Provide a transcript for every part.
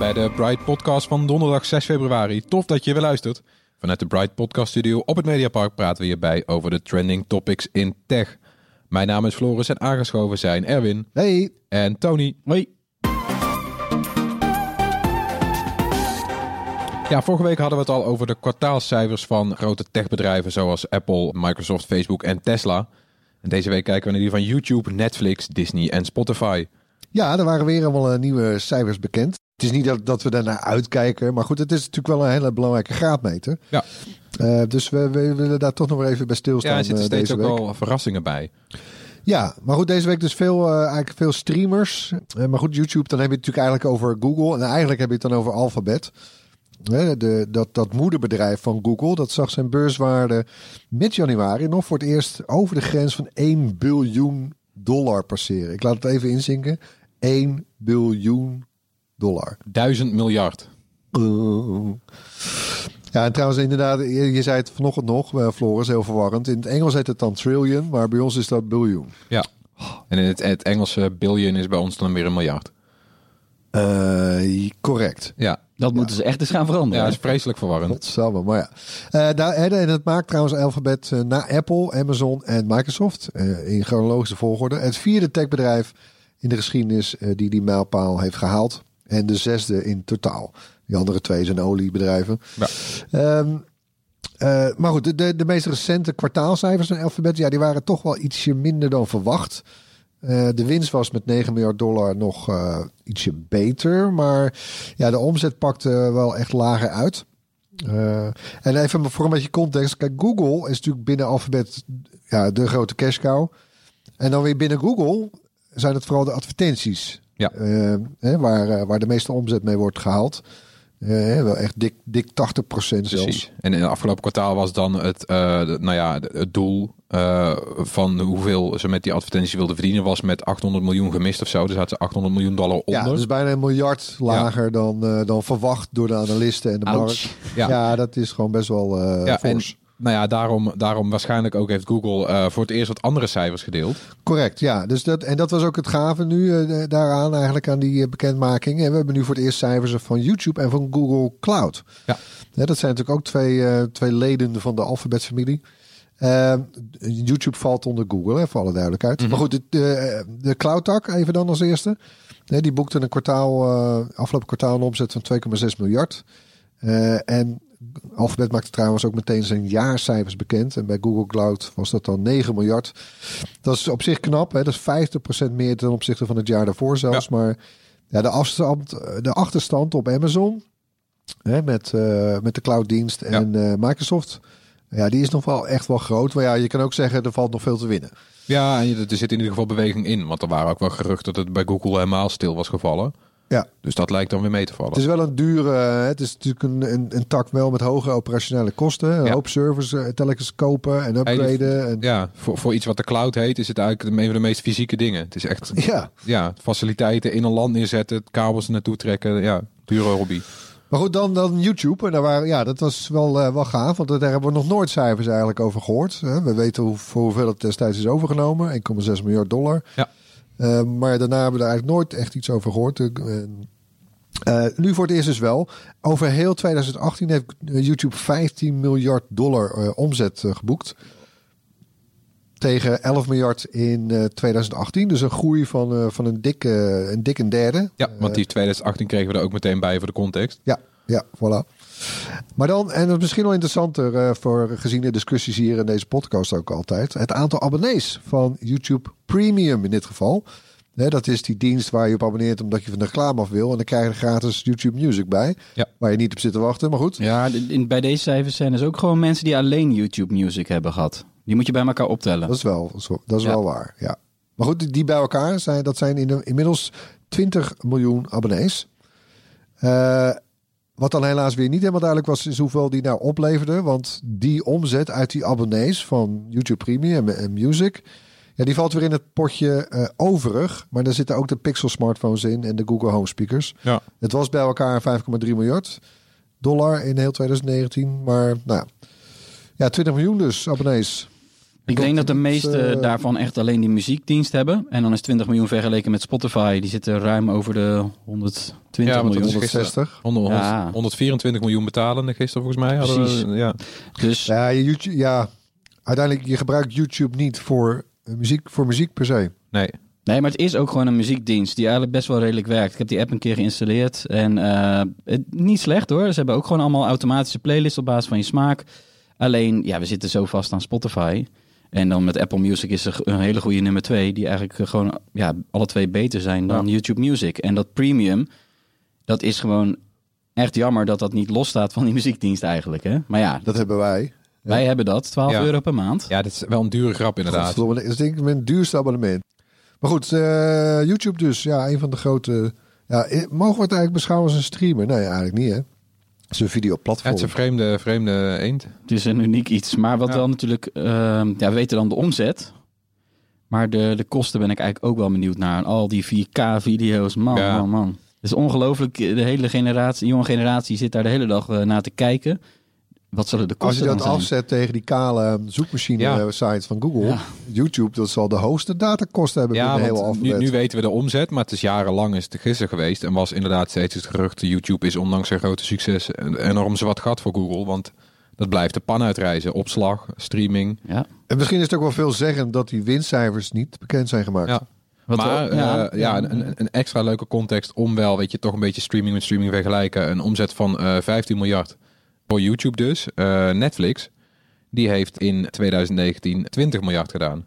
Bij de Bright Podcast van donderdag 6 februari. Tof dat je weer luistert. Vanuit de Bright Podcast Studio op het Mediapark praten we hierbij over de trending topics in tech. Mijn naam is Floris en aangeschoven zijn Erwin Hey. en Tony. Hoi. Ja, vorige week hadden we het al over de kwartaalcijfers van grote techbedrijven zoals Apple, Microsoft, Facebook en Tesla. En deze week kijken we naar die van YouTube, Netflix, Disney en Spotify. Ja, er waren weer allemaal eh, nieuwe cijfers bekend. Het is niet dat, dat we daarnaar uitkijken, maar goed, het is natuurlijk wel een hele belangrijke graadmeter. Ja. Eh, dus we, we willen daar toch nog weer even bij stilstaan Ja, er zitten eh, steeds ook wel verrassingen bij. Ja, maar goed, deze week dus veel, eigenlijk veel streamers. Maar goed, YouTube, dan heb je het natuurlijk eigenlijk over Google. En eigenlijk heb je het dan over Alphabet. Hè, de, dat, dat moederbedrijf van Google, dat zag zijn beurswaarde mid januari nog voor het eerst over de grens van 1 biljoen dollar passeren. Ik laat het even inzinken. 1 biljoen dollar. Duizend miljard. Ja, en trouwens inderdaad, je, je zei het vanochtend nog, eh, Floris, heel verwarrend. In het Engels heet het dan trillion, maar bij ons is dat biljoen. Ja. En in het, het Engelse billion is bij ons dan weer een miljard. Eh, correct. Ja, Dat moeten ze echt eens gaan veranderen. ja dat is vreselijk verwarrend. Godsamme, maar ja. Eh, daar, en het maakt trouwens Alphabet eh, na Apple, Amazon en Microsoft eh, in chronologische volgorde. Het vierde techbedrijf in de geschiedenis eh, die die mijlpaal heeft gehaald. En de zesde in totaal. Die andere twee zijn oliebedrijven. Ja. Ehm, eh, maar goed, de, de, de meest recente kwartaalcijfers van Alphabet, ja, die waren toch wel ietsje minder dan verwacht. Eh, de winst was met 9 miljard dollar nog ietsje beter. Maar ja, de omzet pakte wel echt lager uit. En even voor een beetje context. Kijk, Google is natuurlijk binnen Alphabet ja, de grote cash cow. En dan weer binnen Google zijn het vooral de advertenties. Ja. Eh, hè, waar, eh, waar de meeste omzet mee wordt gehaald. Eh, wel echt dik, dik 80% zelfs. Precies. En in het afgelopen kwartaal was dan het, de- nou ja, het doel van hoeveel ze met die advertenties wilden verdienen was met 800 miljoen gemist of zo. Dus hadden ze 800 miljoen dollar onder. Ja, dus bijna een miljard lager dan, dan verwacht door de analisten en de Ouch. markt. Ja. Ja. dat is gewoon best wel Ja, en fors. Nou ja, daarom, daarom waarschijnlijk ook heeft Google eh, voor het eerst wat andere cijfers gedeeld. Correct, ja. Dus dat, en dat was ook het gave nu eh, daaraan, eigenlijk aan die eh, bekendmaking. En we hebben nu voor het eerst cijfers van YouTube en van Google Cloud. Ja. Ja, dat zijn natuurlijk ook twee, twee leden van de Alphabet-familie. YouTube valt onder Google, hè, voor alle duidelijkheid. Maar goed, de, de, de cloud-tak, even dan als eerste. Nee, die boekte een kwartaal, afgelopen kwartaal een omzet van 2,6 miljard. En Alphabet maakte trouwens ook meteen zijn jaarcijfers bekend. En bij Google Cloud was dat dan 9 miljard. Dat is op zich knap. Hè? Dat is 50% meer ten opzichte van het jaar daarvoor zelfs. Maar ja, de, afstand, de achterstand op Amazon hè, met, eh, met de clouddienst en eh, Microsoft. Ja, die is nog wel echt wel groot. Maar ja, je kan ook zeggen, er valt nog veel te winnen. Ja, en er zit in ieder geval beweging in. Want er waren ook wel geruchten dat het bij Google helemaal stil was gevallen. Ja, Dus dat lijkt dan weer mee te vallen. het is wel een dure... Het is natuurlijk een, een, een tak wel met hoge operationele kosten. Een Ja. hoop servers eh, telkens kopen en upgraden. En, Ja, voor, voor iets wat de cloud heet, is het eigenlijk een van de meest fysieke dingen. Het is echt ja. ja, faciliteiten in een land neerzetten, kabels naartoe trekken. Ja, dure hobby. Maar goed, dan, dan YouTube. En daar waren, ja, dat was wel, eh, wel gaaf. Want daar hebben we nog nooit cijfers eigenlijk over gehoord. We weten hoe, voor hoeveel het destijds is overgenomen. 1,6 miljard dollar. Ja. Eh, maar daarna hebben we er eigenlijk nooit echt iets over gehoord. Eh, eh, nu voor het eerst dus wel. Over heel 2018 heeft YouTube 15 miljard dollar eh, omzet geboekt. tegen 11 miljard in eh, 2018. Dus een groei van, van een, dikke, een dik een derde. Ja, want die 2018 kregen we er ook meteen bij voor de context. Ja, ja, voilà. Maar dan, en dat is misschien wel interessanter eh, voor gezien de discussies hier in deze podcast ook altijd. Het aantal abonnees van YouTube Premium in dit geval. Dat is die dienst waar je op abonneert omdat je van de reclame af wil. En dan krijg je gratis YouTube Music bij. Ja. Waar je niet op zit te wachten, maar goed. Ja, in, bij deze cijfers zijn dus ook gewoon mensen die alleen YouTube Music hebben gehad. Die moet je bij elkaar optellen. Dat is wel, dat is wel- Ja. waar, ja. Maar goed, die- bij elkaar zijn, dat zijn in de- inmiddels 20 miljoen abonnees. Eh, wat dan helaas weer niet helemaal duidelijk was, is hoeveel die nou opleverde. Want die omzet uit die abonnees van YouTube Premium en, Music, ja, die valt weer in het potje eh, overig. Maar daar zitten ook de Pixel smartphones in en de Google Home speakers. Ja. Het was bij elkaar 5,3 miljard dollar in heel 2019. Maar nou ja 20 miljoen dus abonnees. Ik denk dat de meeste eh, daarvan echt alleen die muziekdienst hebben. En dan is 20 miljoen vergeleken met Spotify. Die zitten ruim over de 120 Ja, want dat miljoen. is 160. 100, Ja. 124 miljoen betalende gisteren volgens mij. hadden we- Precies. ja. Dus Ja, je YouTube, ja, uiteindelijk je gebruikt YouTube niet voor eh, muziek, voor muziek per se. Nee. Nee, maar het is ook gewoon een muziekdienst die eigenlijk best wel redelijk werkt. Ik heb die app een keer geïnstalleerd en eh, het, niet slecht hoor. Ze hebben ook gewoon allemaal automatische playlists op basis van je smaak. Alleen, ja, we zitten zo vast aan Spotify. En dan met Apple Music is er een hele goede nummer twee, die eigenlijk eh, gewoon, ja, alle twee beter zijn dan YouTube Music. En dat premium, dat is gewoon echt jammer dat dat niet losstaat van die muziekdienst eigenlijk. Hè? Maar ja, Dat hebben wij. wij hebben dat, 12 Ja. euro per maand. ja, dit is wel een dure grap inderdaad. Dat is denk ik mijn duurste abonnement. Maar goed, eh, YouTube dus. Ja, een van de grote... Ja, eh, mogen we het eigenlijk beschouwen als een streamer? Nee, eigenlijk niet hè. Het is een Ja, videoplatform. het is een vreemde, vreemde eend. Het is een uniek iets. Maar wat Ja. wel natuurlijk, ehm, ja, we weten dan de omzet. Maar de, de kosten ben ik eigenlijk ook wel benieuwd naar. En al die 4K-video's, man, Ja. man, man. Het is ongelooflijk. De hele generatie, de jonge generatie zit daar de hele dag eh, naar te kijken. Wat zullen de Als kosten je dan dat afzet tegen die kale zoekmachine Ja. eh, site van Google, Ja. YouTube, dat zal de hoogste datakosten hebben Ja, binnen de hele want nu, weten we de omzet, maar het is jarenlang is het gisteren geweest. En was inderdaad steeds het gerucht, YouTube is ondanks zijn grote succes een enorm zwart gat voor Google. Want dat blijft de pan uitreizen. Opslag, streaming. Ja. En misschien is het ook wel veel zeggen dat die winstcijfers niet bekend zijn gemaakt. Ja. Wat maar ja, eh, ja, een, een extra leuke context om wel, weet je, toch een beetje streaming met streaming vergelijken. Een omzet van eh 15 miljard voor YouTube dus. Eh, Netflix, die heeft in 2019 20 miljard gedaan.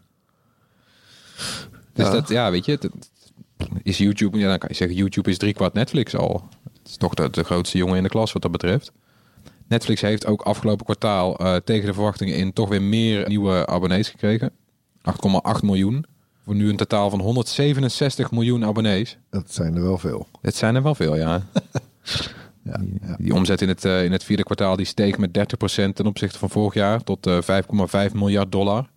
Dus Ja. dat, ja, weet je, is YouTube, ja, dan kan je zeggen, YouTube is driekwart Netflix al. Het is toch de, de grootste jongen in de klas wat dat betreft. Netflix heeft ook afgelopen kwartaal eh, tegen de verwachtingen in toch weer meer nieuwe abonnees gekregen. 8,8 miljoen. Voor nu een totaal van 167 miljoen abonnees. Dat zijn er wel veel. Het zijn er wel veel, ja. Ja, Die, ja. die omzet in het, eh, in het vierde kwartaal die steeg met 30% ten opzichte van vorig jaar tot eh 5,5 miljard dollar.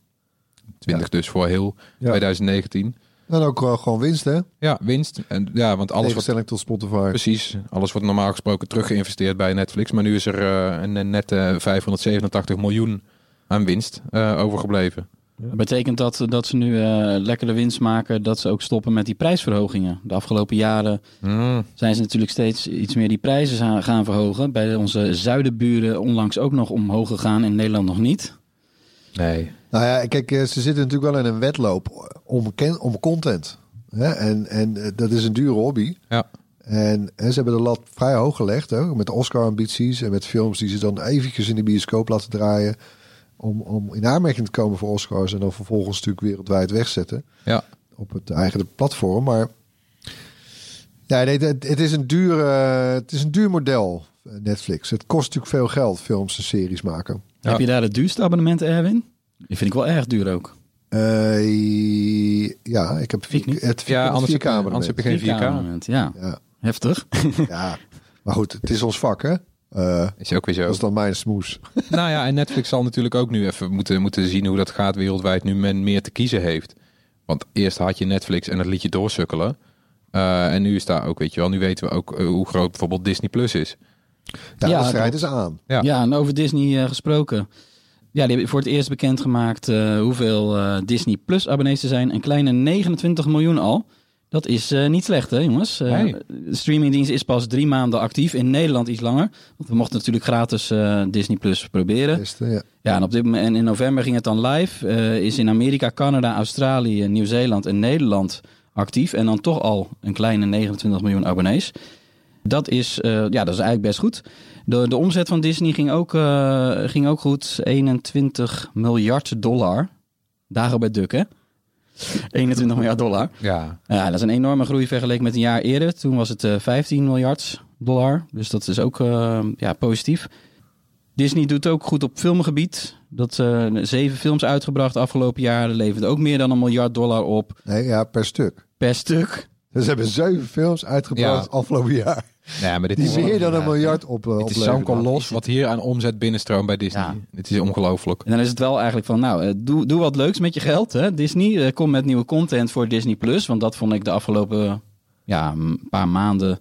20 dus voor heel Ja. 2019. En ook wel gewoon winst, hè? Ja, winst. En ja, want alles wat tot Spotify. precies, alles wordt normaal gesproken teruggeïnvesteerd bij Netflix, maar nu is er eh, een, net eh, 587 miljoen aan winst eh, overgebleven. Betekent dat, dat ze nu eh lekker de winst maken, dat ze ook stoppen met die prijsverhogingen. De afgelopen jaren Mm, zijn ze natuurlijk steeds iets meer die prijzen gaan- verhogen. Bij onze zuidenburen onlangs ook nog omhoog gegaan, in Nederland nog niet. nee. Nou ja, kijk, eh, ze zitten natuurlijk wel in een wedloop om, om content. Hè? En, en eh, dat is een dure hobby. Ja. En, en ze hebben de lat vrij hoog gelegd, hè? met Oscar-ambities en met films die ze dan eventjes in de bioscoop laten draaien. Om, om in aanmerking te komen voor Oscars en dan vervolgens natuurlijk wereldwijd wegzetten Ja. op het eigen platform. Maar ja, nee, het, het, is een duur, het is een duur model, eh, Netflix. Het kost natuurlijk veel geld, films en series maken. Ja. Heb je daar het duurste abonnement, Erwin? Die vind ik wel erg duur ook. Eh, ja, ik heb Vind ik het, Ja, anders heb, je, 4K anders heb je geen 4K. abonnement, Ja, Ja, heftig. ja, maar goed, het is ons vak, hè? Eh, Is ook weer zo. dat is dan mijn smoes. Nou ja, en Netflix zal natuurlijk ook nu even moeten, moeten zien hoe dat gaat wereldwijd. Nu men meer te kiezen heeft. Want eerst had je Netflix en dat liet je doorsukkelen. Eh, en nu is daar ook, weet je wel, nu weten we ook eh, hoe groot bijvoorbeeld Disney Plus is. Ja, Ja, de strijd is aan. Ja. Ja, en over Disney eh, gesproken. Ja, die hebben voor het eerst bekendgemaakt eh hoeveel eh, Disney Plus abonnees er zijn. Een kleine 29 miljoen al. Dat is eh, niet slecht, hè, jongens? Eh, Nee. De streamingdienst is pas drie maanden actief. In Nederland iets langer. Want we mochten natuurlijk gratis eh, Disney Plus proberen. Beste, ja. Ja, en, op dit moment, en in november ging het dan live. Is in Amerika, Canada, Australië, Nieuw-Zeeland en Nederland actief. En dan toch al een kleine 29 miljoen abonnees. Dat is, ja, dat is eigenlijk best goed. De, de omzet van Disney ging ook, ging ook goed. 21 miljard dollar. Dagen bij Duk, hè? 21 miljard dollar. Ja, Ja, dat is een enorme groei vergeleken met een jaar eerder. Toen was het eh, 15 miljard dollar. Dus dat is ook eh, ja, positief. Disney doet ook goed op filmgebied. Dat eh, zeven films uitgebracht afgelopen jaar. Levert ook meer dan een miljard dollar op Nee, ja, per stuk. per stuk. Dus ze hebben zeven films uitgebracht Ja. afgelopen jaar. Nee, maar dit Die is meer dan een ja, miljard op uh, Het is zo'n kolos wat hier aan omzet binnenstroomt bij Disney. Ja. Het is ongelooflijk. En dan is het wel eigenlijk van, nou, eh, doe, doe wat leuks met je geld, hè, Disney. Eh, kom met nieuwe content voor Disney+. Plus, Want dat vond ik de afgelopen ja, een paar maanden...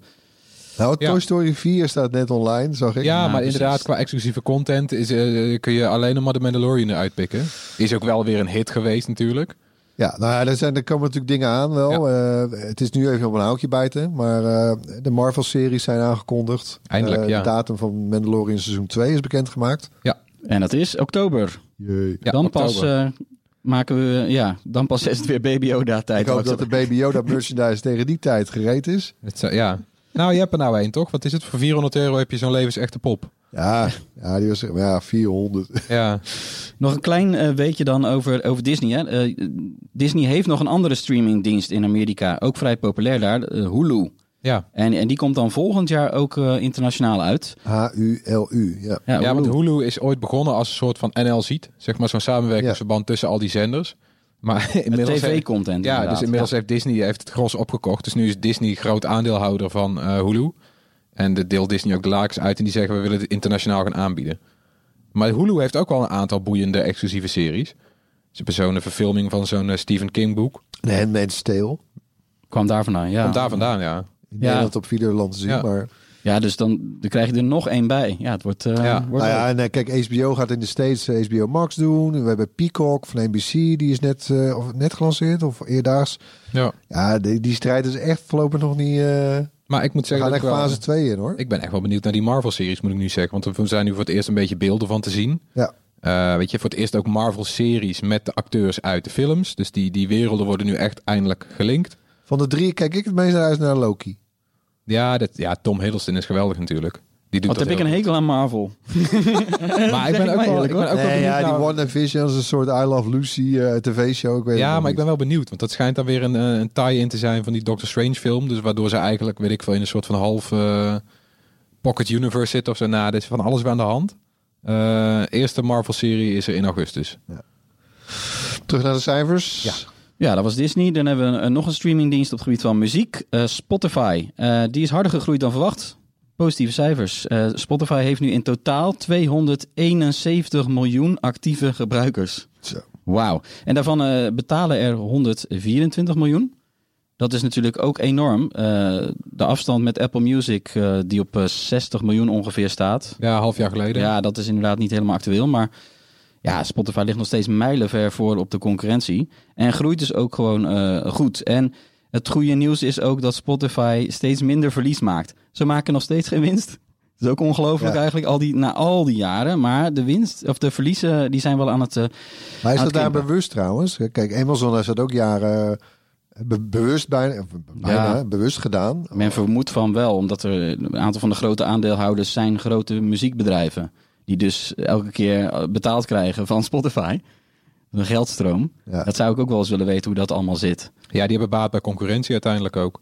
Nou, Ja. Toy Story 4 staat net online, zag ik. Ja, maar precies. inderdaad, qua exclusieve content is, eh, kun je alleen nog maar de Mandalorian eruit pikken. Is ook wel weer een hit geweest natuurlijk. Ja, nou ja, er, zijn, er komen natuurlijk dingen aan wel. Eh, het is nu even op een houtje bijten. Maar eh, de Marvel-series zijn aangekondigd. Eindelijk, Eh, ja. De datum van Mandalorian seizoen 2 is bekendgemaakt. En dat is oktober. Jee. Ja, dan pas oktober. eh, maken we, ja, dan pas is het weer Baby Yoda tijd. Ik hoop dat de Baby Yoda merchandise tegen die tijd gereed is. Het, zou- ja. Nou, je hebt er nou één, toch? Wat is het? Voor 400 euro heb je zo'n levensechte pop. Ja, ja die was ja, 400. Ja, Nog een klein eh, weetje dan over, over Disney. Hè. Eh, Disney heeft nog een andere streamingdienst in Amerika, ook vrij populair daar, eh, Hulu. ja. En, en die komt dan volgend jaar ook eh, internationaal uit. H-U-L-U, ja. Ja, ja, want Hulu. Is ooit begonnen als een soort van NL Ziet. Zeg maar zo'n samenwerkingsverband tussen al die zenders. Maar inmiddels... TV-content Ja, inderdaad. dus inmiddels heeft Disney heeft het gros opgekocht. Dus nu is Disney groot aandeelhouder van eh, Hulu. En de deelt Disney ook de lakens uit en die zeggen we willen het internationaal gaan aanbieden. Maar Hulu heeft ook wel een aantal boeiende exclusieve series. Ze hebben zo'n verfilming van zo'n eh, Stephen King boek. De Handmaid's Tale. Kwam daar vandaan, ja. Komt daar vandaan, ja. In Nederland op Videoland te zien. Ja. Maar Ja, dus dan, dan krijg je er nog één bij. Ja, het wordt... eh, Ja. wordt nou ja, en eh, kijk, HBO gaat in de States eh, HBO Max doen. We hebben Peacock van NBC, die is net, eh, of net gelanceerd, of eerdaags. ja. Ja, die, die strijd is echt voorlopig nog niet... eh Maar ik moet we zeggen, gaan dat echt fase 2 in, hoor. ik ben echt wel benieuwd naar die Marvel-series, moet ik nu zeggen. Want er zijn nu voor het eerst een beetje beelden van te zien. Ja. Eh, weet je, voor het eerst ook Marvel-series met de acteurs uit de films. Dus die, die werelden worden nu echt eindelijk gelinkt. Van de drie kijk ik het meest naar uit naar Loki. Ja, dat, ja, Tom Hiddleston is geweldig natuurlijk. Die doet Wat dat heb ik een hekel aan Marvel. Maar ik ben ook wel, ik ben ook wel nee, benieuwd ja, die naar- WandaVision is een soort I Love Lucy eh, tv-show. Ik weet het Ja, maar ik ben wel benieuwd. Want dat schijnt dan weer een, eh, een tie-in te zijn van die Doctor Strange film. Dus waardoor ze eigenlijk, weet ik veel, in een soort van half eh, pocket universe zitten of zo. Nou, er is van alles weer aan de hand. Eh, eerste Marvel-serie is er in augustus. Terug naar de cijfers. Ja. Ja, dat was Disney. Dan hebben we nog een streamingdienst op het gebied van muziek. Eh, Spotify. Eh, die is harder gegroeid dan verwacht. Positieve cijfers. Eh, Spotify heeft nu in totaal 271 miljoen actieve gebruikers. Zo. Wauw. En daarvan eh, betalen er 124 miljoen. Dat is natuurlijk ook enorm. Eh, de afstand met Apple Music, eh, die op eh, 60 miljoen ongeveer staat. Ja, half jaar geleden. Ja, dat is inderdaad niet helemaal actueel. Maar ja, Spotify ligt nog steeds mijlenver voor op de concurrentie. En groeit dus ook gewoon eh, goed. En het goede nieuws is ook dat Spotify steeds minder verlies maakt. Ze maken nog steeds geen winst. Dat is ook ongelooflijk Ja. eigenlijk, al die, na al die jaren. Maar de winst, of de verliezen, die zijn wel aan het... eh, Maar is dat daar bewust trouwens? Kijk, Amazon heeft dat ook jaren eh, be- bewust, bijna, of bijna Ja. bewust gedaan. Men vermoedt van wel, omdat er een aantal van de grote aandeelhouders zijn grote muziekbedrijven. Die dus elke keer eh, betaald krijgen van Spotify. Een geldstroom. Ja. Dat zou ik ook wel eens willen weten hoe dat allemaal zit. Ja, die hebben baat bij concurrentie uiteindelijk ook.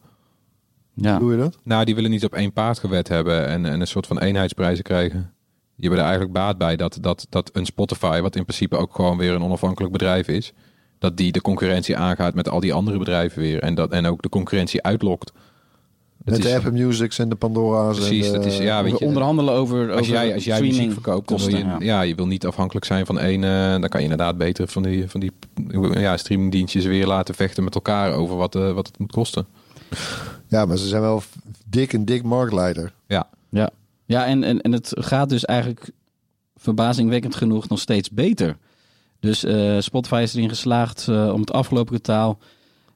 Ja. Hoe doe je dat? Nou, die willen niet op één paard gewet hebben en, en een soort van eenheidsprijzen krijgen. Die hebben er eigenlijk baat bij dat, dat, dat een Spotify, wat in principe ook gewoon weer een onafhankelijk bedrijf is, dat die de concurrentie aangaat met al die andere bedrijven weer. En, dat, en ook de concurrentie uitlokt. Dat Met de Apple Musics en de Pandora's. Precies, en de, dat is, ja, weet We je, onderhandelen over, als over jij, als jij muziek verkoopt, dan wil kosten, je, ja. ja. je wil niet afhankelijk zijn van één, eh, dan kan je inderdaad beter van die, van die ja, streamingdienstjes weer laten vechten met elkaar over wat, eh, wat het moet kosten. Ja, maar ze zijn wel dik en dik marktleider. Ja, Ja, ja en, en, en het gaat dus eigenlijk verbazingwekkend genoeg nog steeds beter. Dus eh, Spotify is erin geslaagd eh, om het afgelopen kwartaal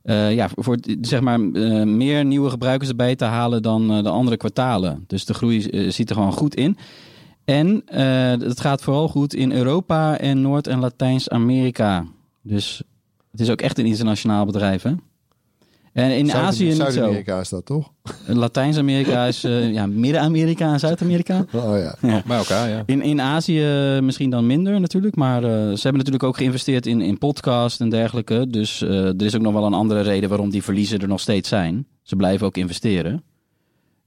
eh, ja, voor zeg maar eh, meer nieuwe gebruikers erbij te halen dan eh, de andere kwartalen. Dus de groei ziet er gewoon goed in. En het gaat vooral goed in Europa en Noord- en Latijns-Amerika. Dus het is ook echt een internationaal bedrijf, hè? En in Zuid- Azië niet zo. Zuid-Amerika is dat toch? Latijns-Amerika is eh, ja, Midden-Amerika en Zuid-Amerika. Oh ja. Bij elkaar, ja. In, in Azië misschien dan minder natuurlijk. Maar eh, ze hebben natuurlijk ook geïnvesteerd in, in podcast en dergelijke. Dus eh, er is ook nog wel een andere reden waarom die verliezen er nog steeds zijn. Ze blijven ook investeren.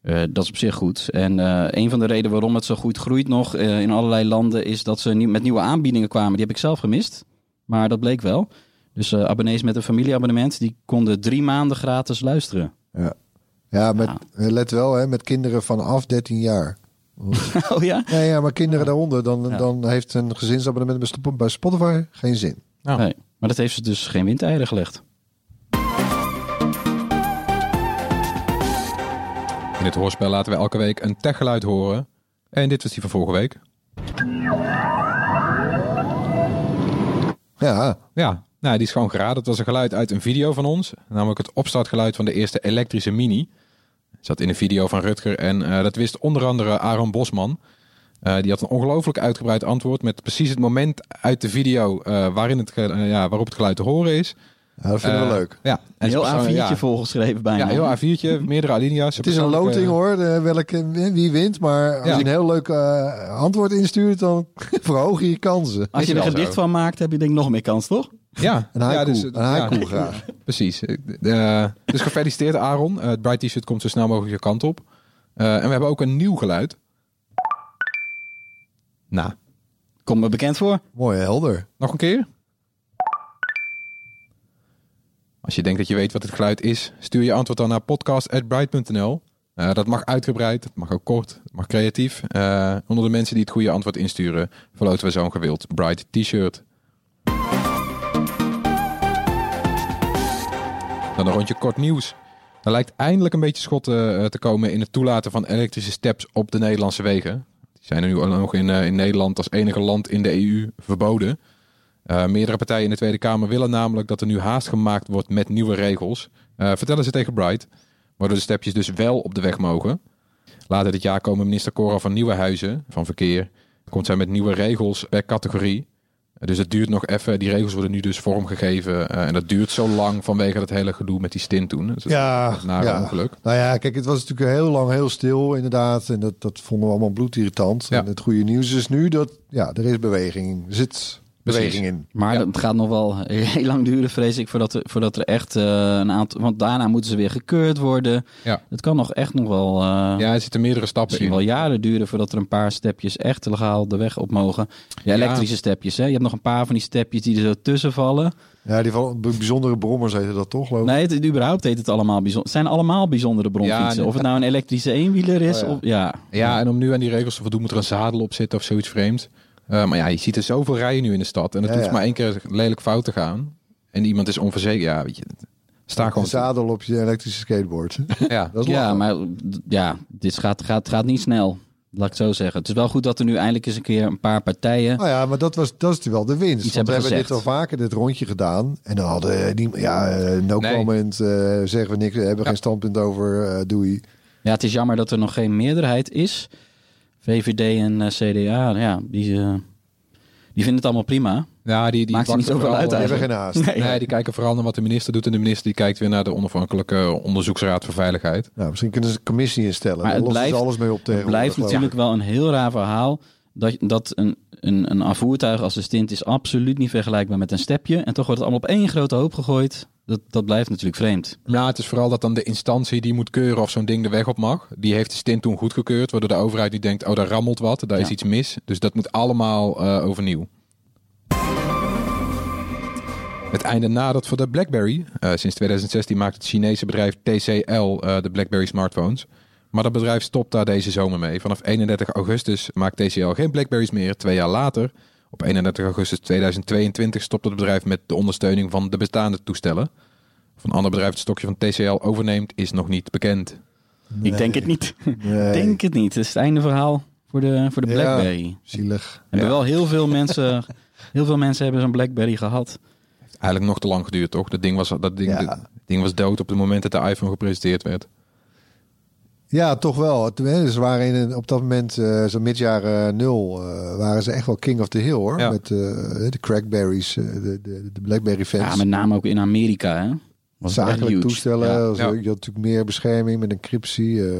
Eh, dat is op zich goed. En eh, een van de redenen waarom het zo goed groeit nog eh, in allerlei landen... is dat ze met nieuwe aanbiedingen kwamen. Die heb ik zelf gemist. Maar dat bleek wel. Dus eh, abonnees met een familieabonnement... die konden drie maanden gratis luisteren. Ja, met, Ja. eh, let wel, hè, met kinderen vanaf 13 jaar. oh ja? Ja, ja maar kinderen daaronder, dan, Ja. dan heeft een gezinsabonnement bij Sp- bij Spotify geen zin. Ja. Nee. Maar dat heeft ze dus geen windeieren gelegd. In het hoorspel laten we elke week een techgeluid horen. En dit was die van vorige week. Ja, Ja, nou, die is gewoon geraden. Het was een geluid uit een video van ons. Namelijk het opstartgeluid van de eerste elektrische Mini. Zat in een video van Rutger. En eh, dat wist onder andere Aaron Bosman. Eh, die had een ongelooflijk uitgebreid antwoord. Met precies het moment uit de video eh, waarin het, ja, waarop het geluid te horen is. ja, dat vinden we leuk. Ja, Een en heel ze- A4'tje ja, volgeschreven bijna. Ja, heel A4'tje, meerdere alinea's. Het is een loting hoor, de, welke, wie wint. Maar als Ja. je een heel leuk eh, antwoord instuurt, dan verhoog je je kansen. Als je er gedicht zo. van maakt, heb je denk ik nog meer kans, toch? Ja, Een haiku, ja, dus, een haiku ja, graag. Precies. Eh, dus gefeliciteerd Aaron. Eh, het Bright T-shirt komt zo snel mogelijk je kant op. Eh, en we hebben ook een nieuw geluid. Nou, Komt me bekend voor. Mooi, helder. nog een keer. Als je denkt dat je weet wat het geluid is, stuur je antwoord dan naar podcast.bright.nl. Eh, dat mag uitgebreid, het mag ook kort, het mag creatief. Eh, onder de mensen die het goede antwoord insturen, verloten we zo'n gewild Bright T-shirt. Dan een rondje kort nieuws. Er lijkt eindelijk een beetje schot eh, te komen in het toelaten van elektrische steps op de Nederlandse wegen. Die zijn er nu al nog in, eh, in Nederland als enige land in de EU verboden. Eh, meerdere partijen in de Tweede Kamer willen namelijk dat er nu haast gemaakt wordt met nieuwe regels. Vertellen ze tegen Bright, waardoor de stepjes dus wel op de weg mogen. Later dit jaar komen minister Cora van Nieuwenhuizen van Verkeer. Komt zij met nieuwe regels per categorie. Dus het duurt nog even. Die regels worden nu dus vormgegeven. eh, en dat duurt zo lang vanwege dat hele gedoe met die stint toen. Dus Ja, ja. ongeluk. Nou ja, kijk, het was natuurlijk heel lang heel stil inderdaad. En dat, dat vonden we allemaal bloedirritant. Ja. En het goede nieuws is nu dat ja, er is beweging. Er zit beweging in. Maar Ja. het gaat nog wel heel lang duren, vrees ik, voordat er, voordat er echt eh, een aantal... Want daarna moeten ze weer gekeurd worden. Ja. Het kan nog echt nog wel... eh, Ja, er zitten meerdere stappen in. wel jaren duren voordat er een paar stepjes echt legaal de weg op mogen. Ja, elektrische stepjes, hè. Je hebt nog een paar van die stepjes die er zo tussen vallen. Ja, die van bijzondere brommers heten dat toch, geloof ik? Nee, het, überhaupt heet het allemaal bijzonder. Het zijn allemaal bijzondere bronfietsen. Ja, nee. of het nou een elektrische eenwieler is. Oh, ja. Of, ja. Ja, en om nu aan die regels te voldoen moet er een zadel op zitten of zoiets vreemd. Eh, maar ja, je ziet er zoveel rijden nu in de stad. En het Ja, hoeft ja. Maar één keer lelijk fout te gaan. En iemand is onverzekerd. Ja, weet je. Sta Een gewoon. zadel op je elektrische skateboard. Ja. dat is ja, maar ja, dit gaat, gaat, gaat niet snel. Laat ik het zo zeggen. Het is wel goed dat er nu eindelijk eens een keer een paar partijen... Nou ja, maar dat, was, dat is wel de winst. Iets Want we hebben hebben dit al vaker, dit rondje gedaan. En dan hadden die, ja, eh, no Nee. comment, eh, zeggen we niks, hebben Ja. geen standpunt over, eh doei. Ja, het is jammer dat er nog geen meerderheid is. VVD en eh, CDA, ja, die, eh, die vinden het allemaal prima. Ja, die, die Maakt niet zoveel uit Die eh, hebben geen haast. Nee, Nee, die kijken vooral naar wat de minister doet. En de minister die kijkt weer naar de onafhankelijke onderzoeksraad voor veiligheid. Nou, misschien kunnen ze een commissie instellen. Maar Daar het blijft- alles mee op Het tegen. blijft natuurlijk wel een heel raar verhaal. Dat, dat een, een, een voertuig als de stint is absoluut niet vergelijkbaar met een stepje. En toch wordt het allemaal op één grote hoop gegooid. Dat, dat blijft natuurlijk vreemd. Ja, het is vooral dat dan de instantie die moet keuren of zo'n ding de weg op mag. Die heeft de stint toen goedgekeurd. Waardoor de overheid niet denkt, oh daar rammelt wat. Daar is iets mis. Dus dat moet allemaal eh, overnieuw. Het einde nadert voor de BlackBerry. Eh, sinds 2016 maakt het Chinese bedrijf TCL eh, de BlackBerry smartphones. Maar dat bedrijf stopt daar deze zomer mee. Vanaf 31 augustus maakt TCL geen BlackBerries meer. Twee jaar later, op 31 augustus 2022, stopt het bedrijf met de ondersteuning van de bestaande toestellen. Of een ander bedrijf het stokje van TCL overneemt, is nog niet bekend. Ik denk het niet. Nee. Ik denk het niet. Het is het einde verhaal voor de, voor de Ja. BlackBerry. Zielig. Hebben Ja. wel heel veel mensen, heel veel mensen hebben zo'n BlackBerry gehad. Eigenlijk nog te lang geduurd, toch? Dat ding was, dat ding, Ja. dat ding ding was dood op het moment dat de iPhone gepresenteerd werd. Ja, toch wel. Ze waren in op dat moment, eh zo midjaren nul, eh, waren ze echt wel king of the hill hoor. Ja. Met eh, de crackberries, eh, de, de, de Blackberry fans. Ja, met name ook in Amerika, hè? Was zakelijk toestellen. Ja. Ja. Je had natuurlijk meer bescherming met encryptie. eh.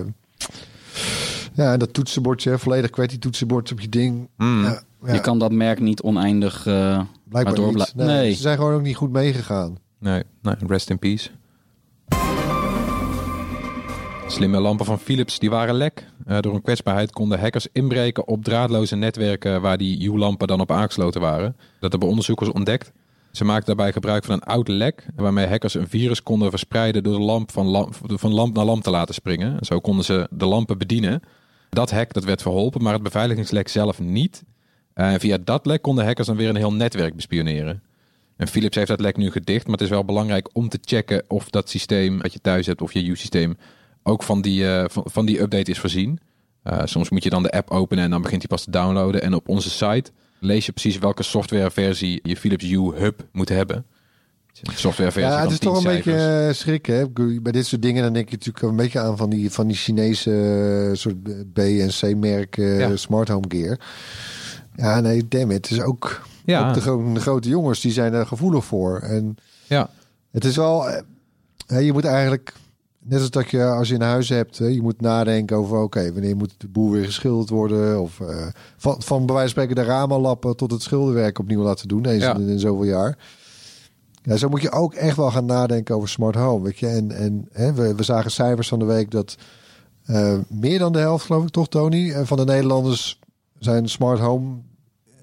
ja, en dat toetsenbordje, hè, volledig QWERTY toetsenbord op je ding. Mm. Ja, ja, Je kan dat merk niet oneindig... eh, blijkbaar niet. Nee. Ze zijn gewoon ook niet goed meegegaan. Nee, nee, rest in peace. Slimme lampen van Philips die waren lek. Eh, door een kwetsbaarheid konden hackers inbreken op draadloze netwerken waar die U-lampen dan op aangesloten waren. Dat hebben onderzoekers ontdekt. Ze maakten daarbij gebruik van een oud lek waarmee hackers een virus konden verspreiden door de lamp van, lamp naar lamp te laten springen. Zo konden ze de lampen bedienen. Dat hack dat werd verholpen, maar het beveiligingslek zelf niet. Eh, via dat lek konden hackers dan weer een heel netwerk bespioneren. En Philips heeft dat lek nu gedicht, maar het is wel belangrijk om te checken of dat systeem dat je thuis hebt of je U-systeem ook van die, eh, van, van die update is voorzien. Eh, soms moet je dan de app openen en dan begint hij pas te downloaden. En op onze site lees je precies welke softwareversie je Philips Hue Hub moet hebben. Softwareversie Ja, het is 10 toch een cijfers. beetje eh, schrikken. Hè? Bij dit soort dingen dan denk je natuurlijk een beetje aan van die, van die Chinese soort B en C-merk eh, Ja. smart home gear. Ja, nee, damn it. Het is ook, Ja. ook de, gro- de grote jongens, die zijn er gevoelig voor. En Ja, het is wel, je moet eigenlijk, net als dat je als je een huis hebt, je moet nadenken over, oké, wanneer moet de boel weer geschilderd worden? Of eh, van, van bij wijze van spreken de ramen lappen tot het schilderwerk opnieuw laten doen, eens Ja. in, in zoveel jaar. Ja, zo moet je ook echt wel gaan nadenken over smart home, weet je. En, en hè, we, we zagen cijfers van de week dat eh, meer dan de helft, geloof ik toch, Tony, eh, van de Nederlanders zijn smart home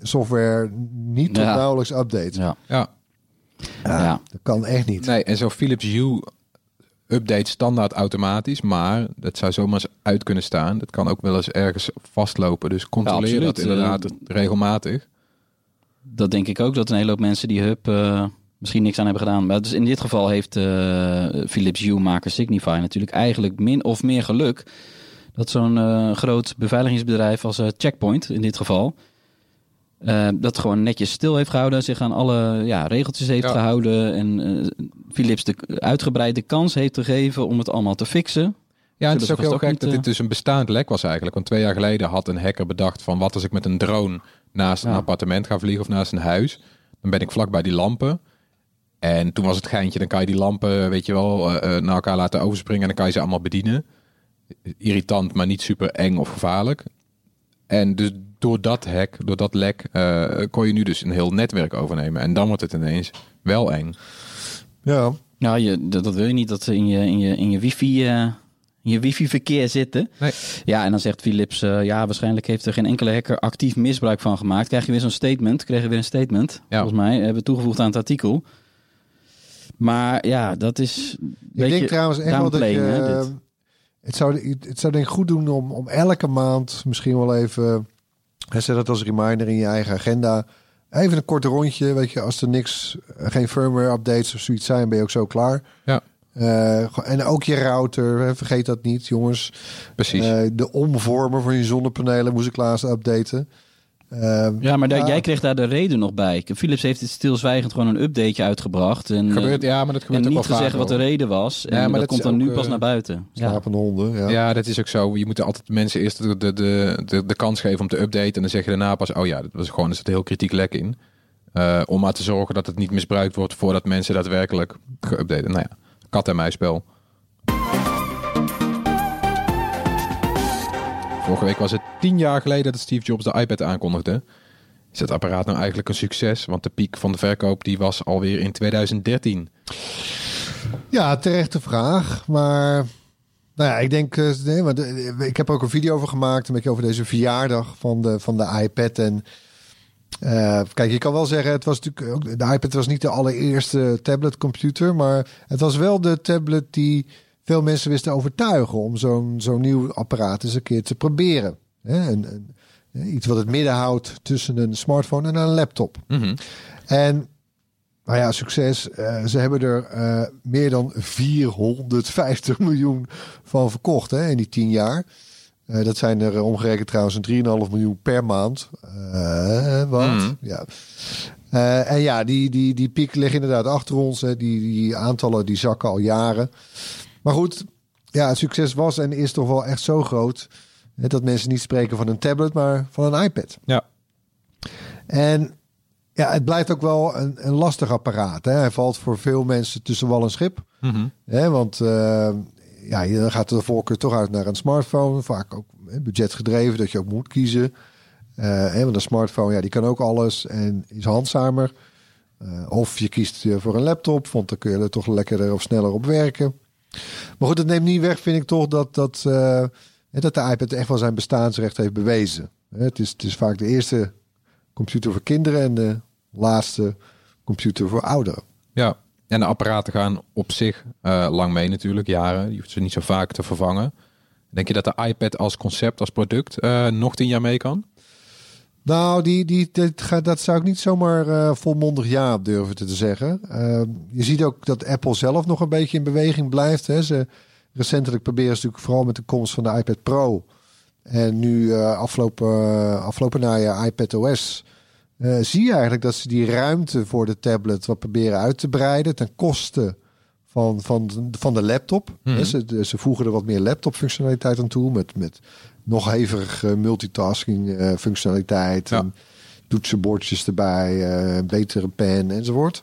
software niet tot Ja. nauwelijks update. Ja. ja. Ja. Dat kan echt niet. Nee, en zo'n Philips Hue update standaard automatisch, maar dat zou zomaar eens uit kunnen staan. Dat kan ook wel eens ergens vastlopen. Dus controleer Ja, dat inderdaad Eh, regelmatig. Dat denk ik ook, dat een hele hoop mensen die hub eh, misschien niks aan hebben gedaan. Maar dus in dit geval heeft eh, Philips Hue-maker Signify natuurlijk eigenlijk min of meer geluk... dat zo'n groot beveiligingsbedrijf als Checkpoint in dit geval... eh, dat gewoon netjes stil heeft gehouden, zich aan alle ja, regeltjes heeft Ja. gehouden... en eh, Philips de uitgebreide kans heeft gegeven om het allemaal te fixen. Ja, het is ook heel gek dat niet, dit dus een bestaand lek was eigenlijk. Want twee jaar geleden had een hacker bedacht van wat als ik met een drone naast een appartement ga vliegen of naast een huis. Dan ben ik vlak bij die lampen. En toen was het geintje, dan kan je die lampen, weet je wel, eh, eh, naar elkaar laten overspringen en dan kan je ze allemaal bedienen. Irritant, maar niet super eng of gevaarlijk. En dus door dat hack, door dat lek, eh, kon je nu dus een heel netwerk overnemen. En dan wordt het ineens wel eng. Ja. Ja, je, dat, dat wil je niet dat ze in je, in je, in je wifi... eh, in je wifi-verkeer zitten. Nee. Ja, en dan zegt Philips, eh, ja, waarschijnlijk heeft er geen enkele hacker actief misbruik van gemaakt. Krijg je weer zo'n statement, kregen we weer een statement, Ja. volgens mij, hebben we toegevoegd aan het artikel. Maar ja, dat is een Ik beetje denk trouwens echt wel dat je... hè, eh, het, zou, het zou denk ik goed doen om, om elke maand misschien wel even... hè, Zet dat als reminder in je eigen agenda. Even een kort rondje, weet je. Als er niks, eh, geen firmware updates of zoiets zijn, ben je ook zo klaar. Ja. Eh, en ook je router, hè, vergeet dat niet, jongens. Precies. Eh, de omvormer van je zonnepanelen moest ik laatst updaten. Eh, Ja, maar daar, ja. jij kreeg daar de reden nog bij. Philips heeft het stilzwijgend gewoon een updateje uitgebracht. En, eh, gebeurt, ja, maar dat en gebeurt ook niet gezegd wat de reden was. En Ja, maar dat, dat komt dan nu pas eh, naar buiten. Ja. Slapende honden, ja. Ja, dat is ook zo. Je moet altijd mensen eerst de, de, de, de, de kans geven om te updaten. En dan zeg je daarna pas, oh ja, dat was gewoon, er zit een heel kritiek lek in. Eh, om maar te zorgen dat het niet misbruikt wordt voordat mensen daadwerkelijk geüpdate. Nou ja, kat en muisspel. Vorige week was het tien jaar geleden dat Steve Jobs de iPad aankondigde. Is het apparaat nou eigenlijk een succes? Want de piek van de verkoop die was alweer in 2013. Ja, terechte vraag. Maar nou ja, ik denk, eh, nee, maar de- ik heb er ook een video over gemaakt, een beetje over deze verjaardag van de, van de iPad. En eh, kijk, je kan wel zeggen, het was natuurlijk de iPad was niet de allereerste tabletcomputer, maar het was wel de tablet die veel mensen wisten overtuigen om zo'n zo'n nieuw apparaat eens een keer te proberen. Hè? En, en, iets wat het midden houdt tussen een smartphone en een laptop. Mhm. En nou ja, succes. Eh, ze hebben er eh, meer dan 450 miljoen van verkocht hè, in die 10 jaar. Eh, dat zijn er omgerekend trouwens een 3,5 miljoen per maand. Wat? Mhm. Ja. En ja, die, die, die piek liggen inderdaad achter ons. Hè. Die, die aantallen die zakken al jaren. Maar goed, ja, het succes was en is toch wel echt zo groot... dat mensen niet spreken van een tablet, maar van een iPad. Ja. En ja, het blijft ook wel een, een lastig apparaat. Hè. Hij valt voor veel mensen tussen wal en schip. Mhm. Hè, want eh, ja, dan gaat de voorkeur toch uit naar een smartphone. Vaak ook hè, budgetgedreven, dat je ook moet kiezen. Eh, hè, want een smartphone, ja, die kan ook alles en is handzamer. Eh, of je kiest voor een laptop, want dan kun je er toch lekkerder of sneller op werken. Maar goed, het neemt niet weg, vind ik toch, dat, dat, eh, dat de iPad echt wel zijn bestaansrecht heeft bewezen. Het is, het is vaak de eerste computer voor kinderen en de laatste computer voor ouderen. Ja, en de apparaten gaan op zich eh, lang mee natuurlijk, jaren. Je hoeft ze niet zo vaak te vervangen. Denk je dat de iPad als concept, als product, eh, nog tien jaar mee kan? Nou, die, die, gaat- dat zou ik niet zomaar eh, volmondig ja durven te zeggen. Uh, je ziet ook dat Apple zelf nog een beetje in beweging blijft. Hè. Ze, recentelijk proberen ze natuurlijk vooral met de komst van de iPad Pro. En nu eh, afgelopen, uh, afgelopen najaar iPad OS. eh, zie je eigenlijk dat ze die ruimte voor de tablet wat proberen uit te breiden. Ten koste van, van, van de laptop. Mhm. Ze, ze voegen er wat meer laptop functionaliteit aan toe. Met, met nog hevig multitasking eh, functionaliteit. Ja. En toetsenbordjes erbij, eh, betere pen enzovoort.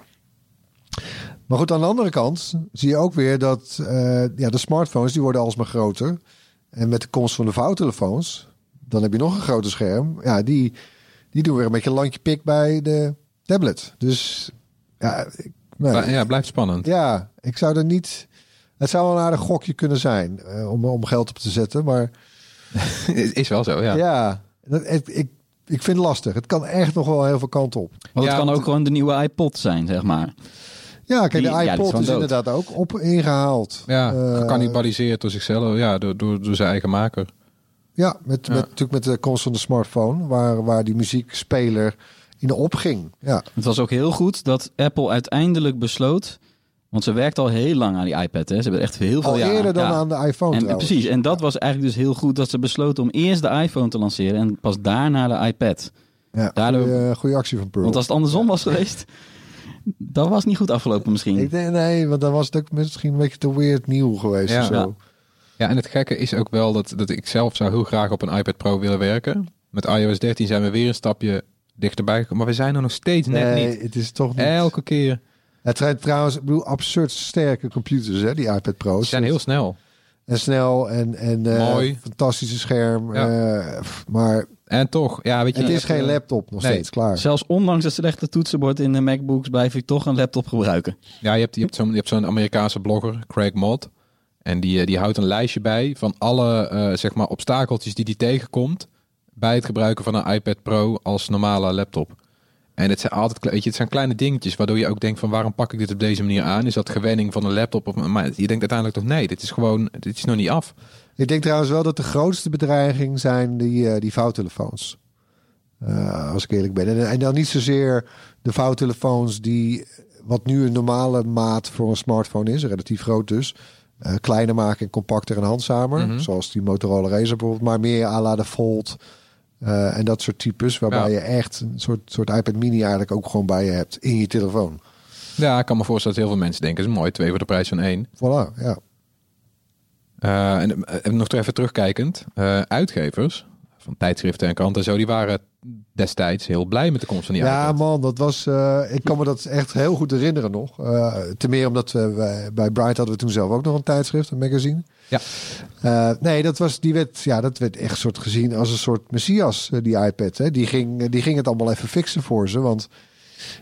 Maar goed, aan de andere kant zie je ook weer dat eh, ja, de smartphones die worden alsmaar groter. En met de komst van de vouwtelefoons, dan heb je nog een groter scherm. Ja, die, die doen weer een beetje landje pik bij de tablet. Dus ja, Bl- Ja, blijft spannend. ja, ik zou er niet. Het zou wel een aardig gokje kunnen zijn eh, om, om geld op te zetten. Maar Is wel zo, ja. ja, dat, ik, ik vind het lastig. Het kan echt nog wel heel veel kanten op. Want Ja, het kan ook gewoon de nieuwe iPod zijn, zeg maar. Ja, kijk, Die- de ja, die is iPod is inderdaad ook op ingehaald. Ja, Eh, gecannibaliseerd door zichzelf, ja, door, door, door zijn eigen maker. Ja, met, Ja. Met, natuurlijk met de komst van de smartphone, waar, waar die muziekspeler in opging. Ja, Het was ook heel goed dat Apple uiteindelijk besloot... Want ze werkt al heel lang aan die iPad. Hè. Ze hebben echt heel veel al jaar. eerder dan ja. aan de iPhone En, precies, en dat was eigenlijk dus heel goed dat ze besloten om eerst de iPhone te lanceren en pas daarna de iPad. Ja, Daardoor- goeie, goeie actie van Pearl. Want als het andersom was geweest, dat was niet goed afgelopen misschien. Ik denk, nee, want dan was het ook misschien een beetje te weird nieuw geweest Ja. of zo. Ja. Ja, en het gekke is ook wel dat, dat ik zelf zou heel graag op een iPad Pro willen werken. Met iOS 13 zijn we weer een stapje dichterbij gekomen. Maar we zijn er nog steeds net nee, niet. het is toch niet... Elke keer. Het zijn trouwens, ik bedoel, absurd sterke computers, hè, die iPad Pro's. Ze zijn heel snel. En snel en, en eh, Mooi. fantastische scherm. Ja. eh, pff, maar En toch, ja, weet je. het is geen eh, laptop nog nee. steeds, klaar. Zelfs ondanks het slechte toetsenbord in de MacBooks blijf ik toch een laptop gebruiken. Ja, je hebt, je hebt zo'n je hebt zo'n Amerikaanse blogger, Craig Mott. En die, die houdt een lijstje bij van alle eh, zeg maar obstakeltjes die hij tegenkomt bij het gebruiken van een iPad Pro als normale laptop. En het zijn altijd, weet je, het zijn kleine dingetjes waardoor je ook denkt van waarom pak ik dit op deze manier aan? Is dat gewenning van een laptop? Of, maar je denkt uiteindelijk toch nee, dit is gewoon, dit is nog niet af. Ik denk trouwens wel dat de grootste bedreiging zijn die, eh, die vouwtelefoons. Eh, als ik eerlijk ben. En, en dan niet zozeer de vouwtelefoons die, wat nu een normale maat voor een smartphone is, relatief groot dus. eh, kleiner maken en compacter en handzamer. Mhm. Zoals die Motorola Razr bijvoorbeeld. Maar meer à la de Fold. Eh, en dat soort types. Waarbij Ja. je echt een soort, soort iPad mini eigenlijk ook gewoon bij je hebt. In je telefoon. Ja, ik kan me voorstellen dat heel veel mensen denken, is mooi, twee voor de prijs van één. Voilà, ja. Eh, en, eh, en nog even terugkijkend, uitgevers van tijdschriften en kranten en zo, die waren destijds heel blij met de komst van die Ja, iPad. man, dat was. eh, ik kan me dat echt heel goed herinneren nog. Eh ten meer omdat we wij- bij Bright hadden we toen zelf ook nog een tijdschrift, een magazine. Ja. Eh, nee, dat was die werd, ja, dat werd echt soort gezien als een soort messias, eh, die iPad. Hè. Die, ging, die ging het allemaal even fixen voor ze. Want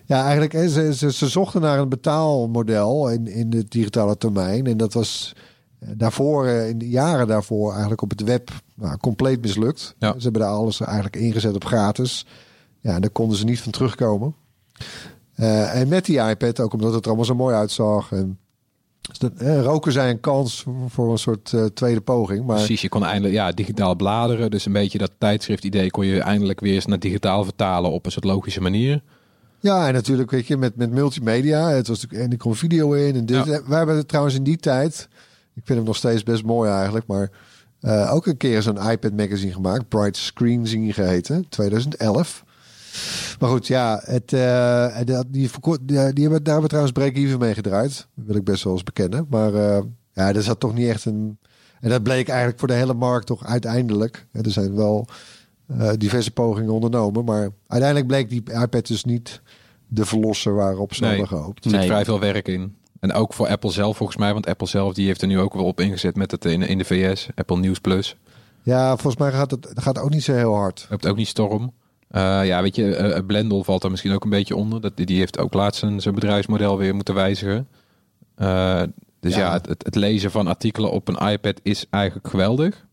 ja, eigenlijk, ze, ze, ze zochten naar een betaalmodel in, in het digitale domein. En dat was eh, daarvoor, eh, in de jaren daarvoor, eigenlijk op het web nou, compleet mislukt. Ja. Ze hebben daar alles eigenlijk ingezet op gratis. Ja, en daar konden ze niet van terugkomen. Eh, en met die iPad, ook omdat het er allemaal zo mooi uitzag. En, dus dat, eh, roken zij een kans voor, een soort eh, tweede poging. Maar Precies, je kon eindelijk ja, digitaal bladeren. Dus een beetje dat tijdschrift-idee kon je eindelijk weer eens naar digitaal vertalen op een soort logische manier. ja, en natuurlijk weet je, met, met multimedia. Het was natuurlijk, en er kwam video in. En dit. Ja. Wij hebben trouwens in die tijd, ik vind hem nog steeds best mooi eigenlijk, maar eh, ook een keer zo'n iPad magazine gemaakt. Bright Screen geheten, 2011. Maar goed, ja, het, eh, dat- die, die, die hebben, daar hebben we trouwens break-even mee gedraaid. Dat wil ik best wel eens bekennen. Maar eh, ja, er zat toch niet echt een... En dat bleek eigenlijk voor de hele markt toch uiteindelijk. Hè, Er zijn wel eh, diverse pogingen ondernomen. Maar uiteindelijk bleek die iPad dus niet de verlosser waarop ze Nee. hadden gehoopt. Er zit Nee. vrij veel werk in. En ook voor Apple zelf volgens mij. Want Apple zelf die heeft er nu ook wel op ingezet met het in, in de VS. Apple News Plus. Ja, volgens mij gaat het gaat ook niet zo heel hard. Hebt ook niet storm. Eh, ja, weet je, eh, Blendel valt er misschien ook een beetje onder. Dat, die heeft ook laatst zijn, zijn bedrijfsmodel weer moeten wijzigen. Eh, dus ja, Ja. het, het, lezen van artikelen op een iPad is eigenlijk geweldig.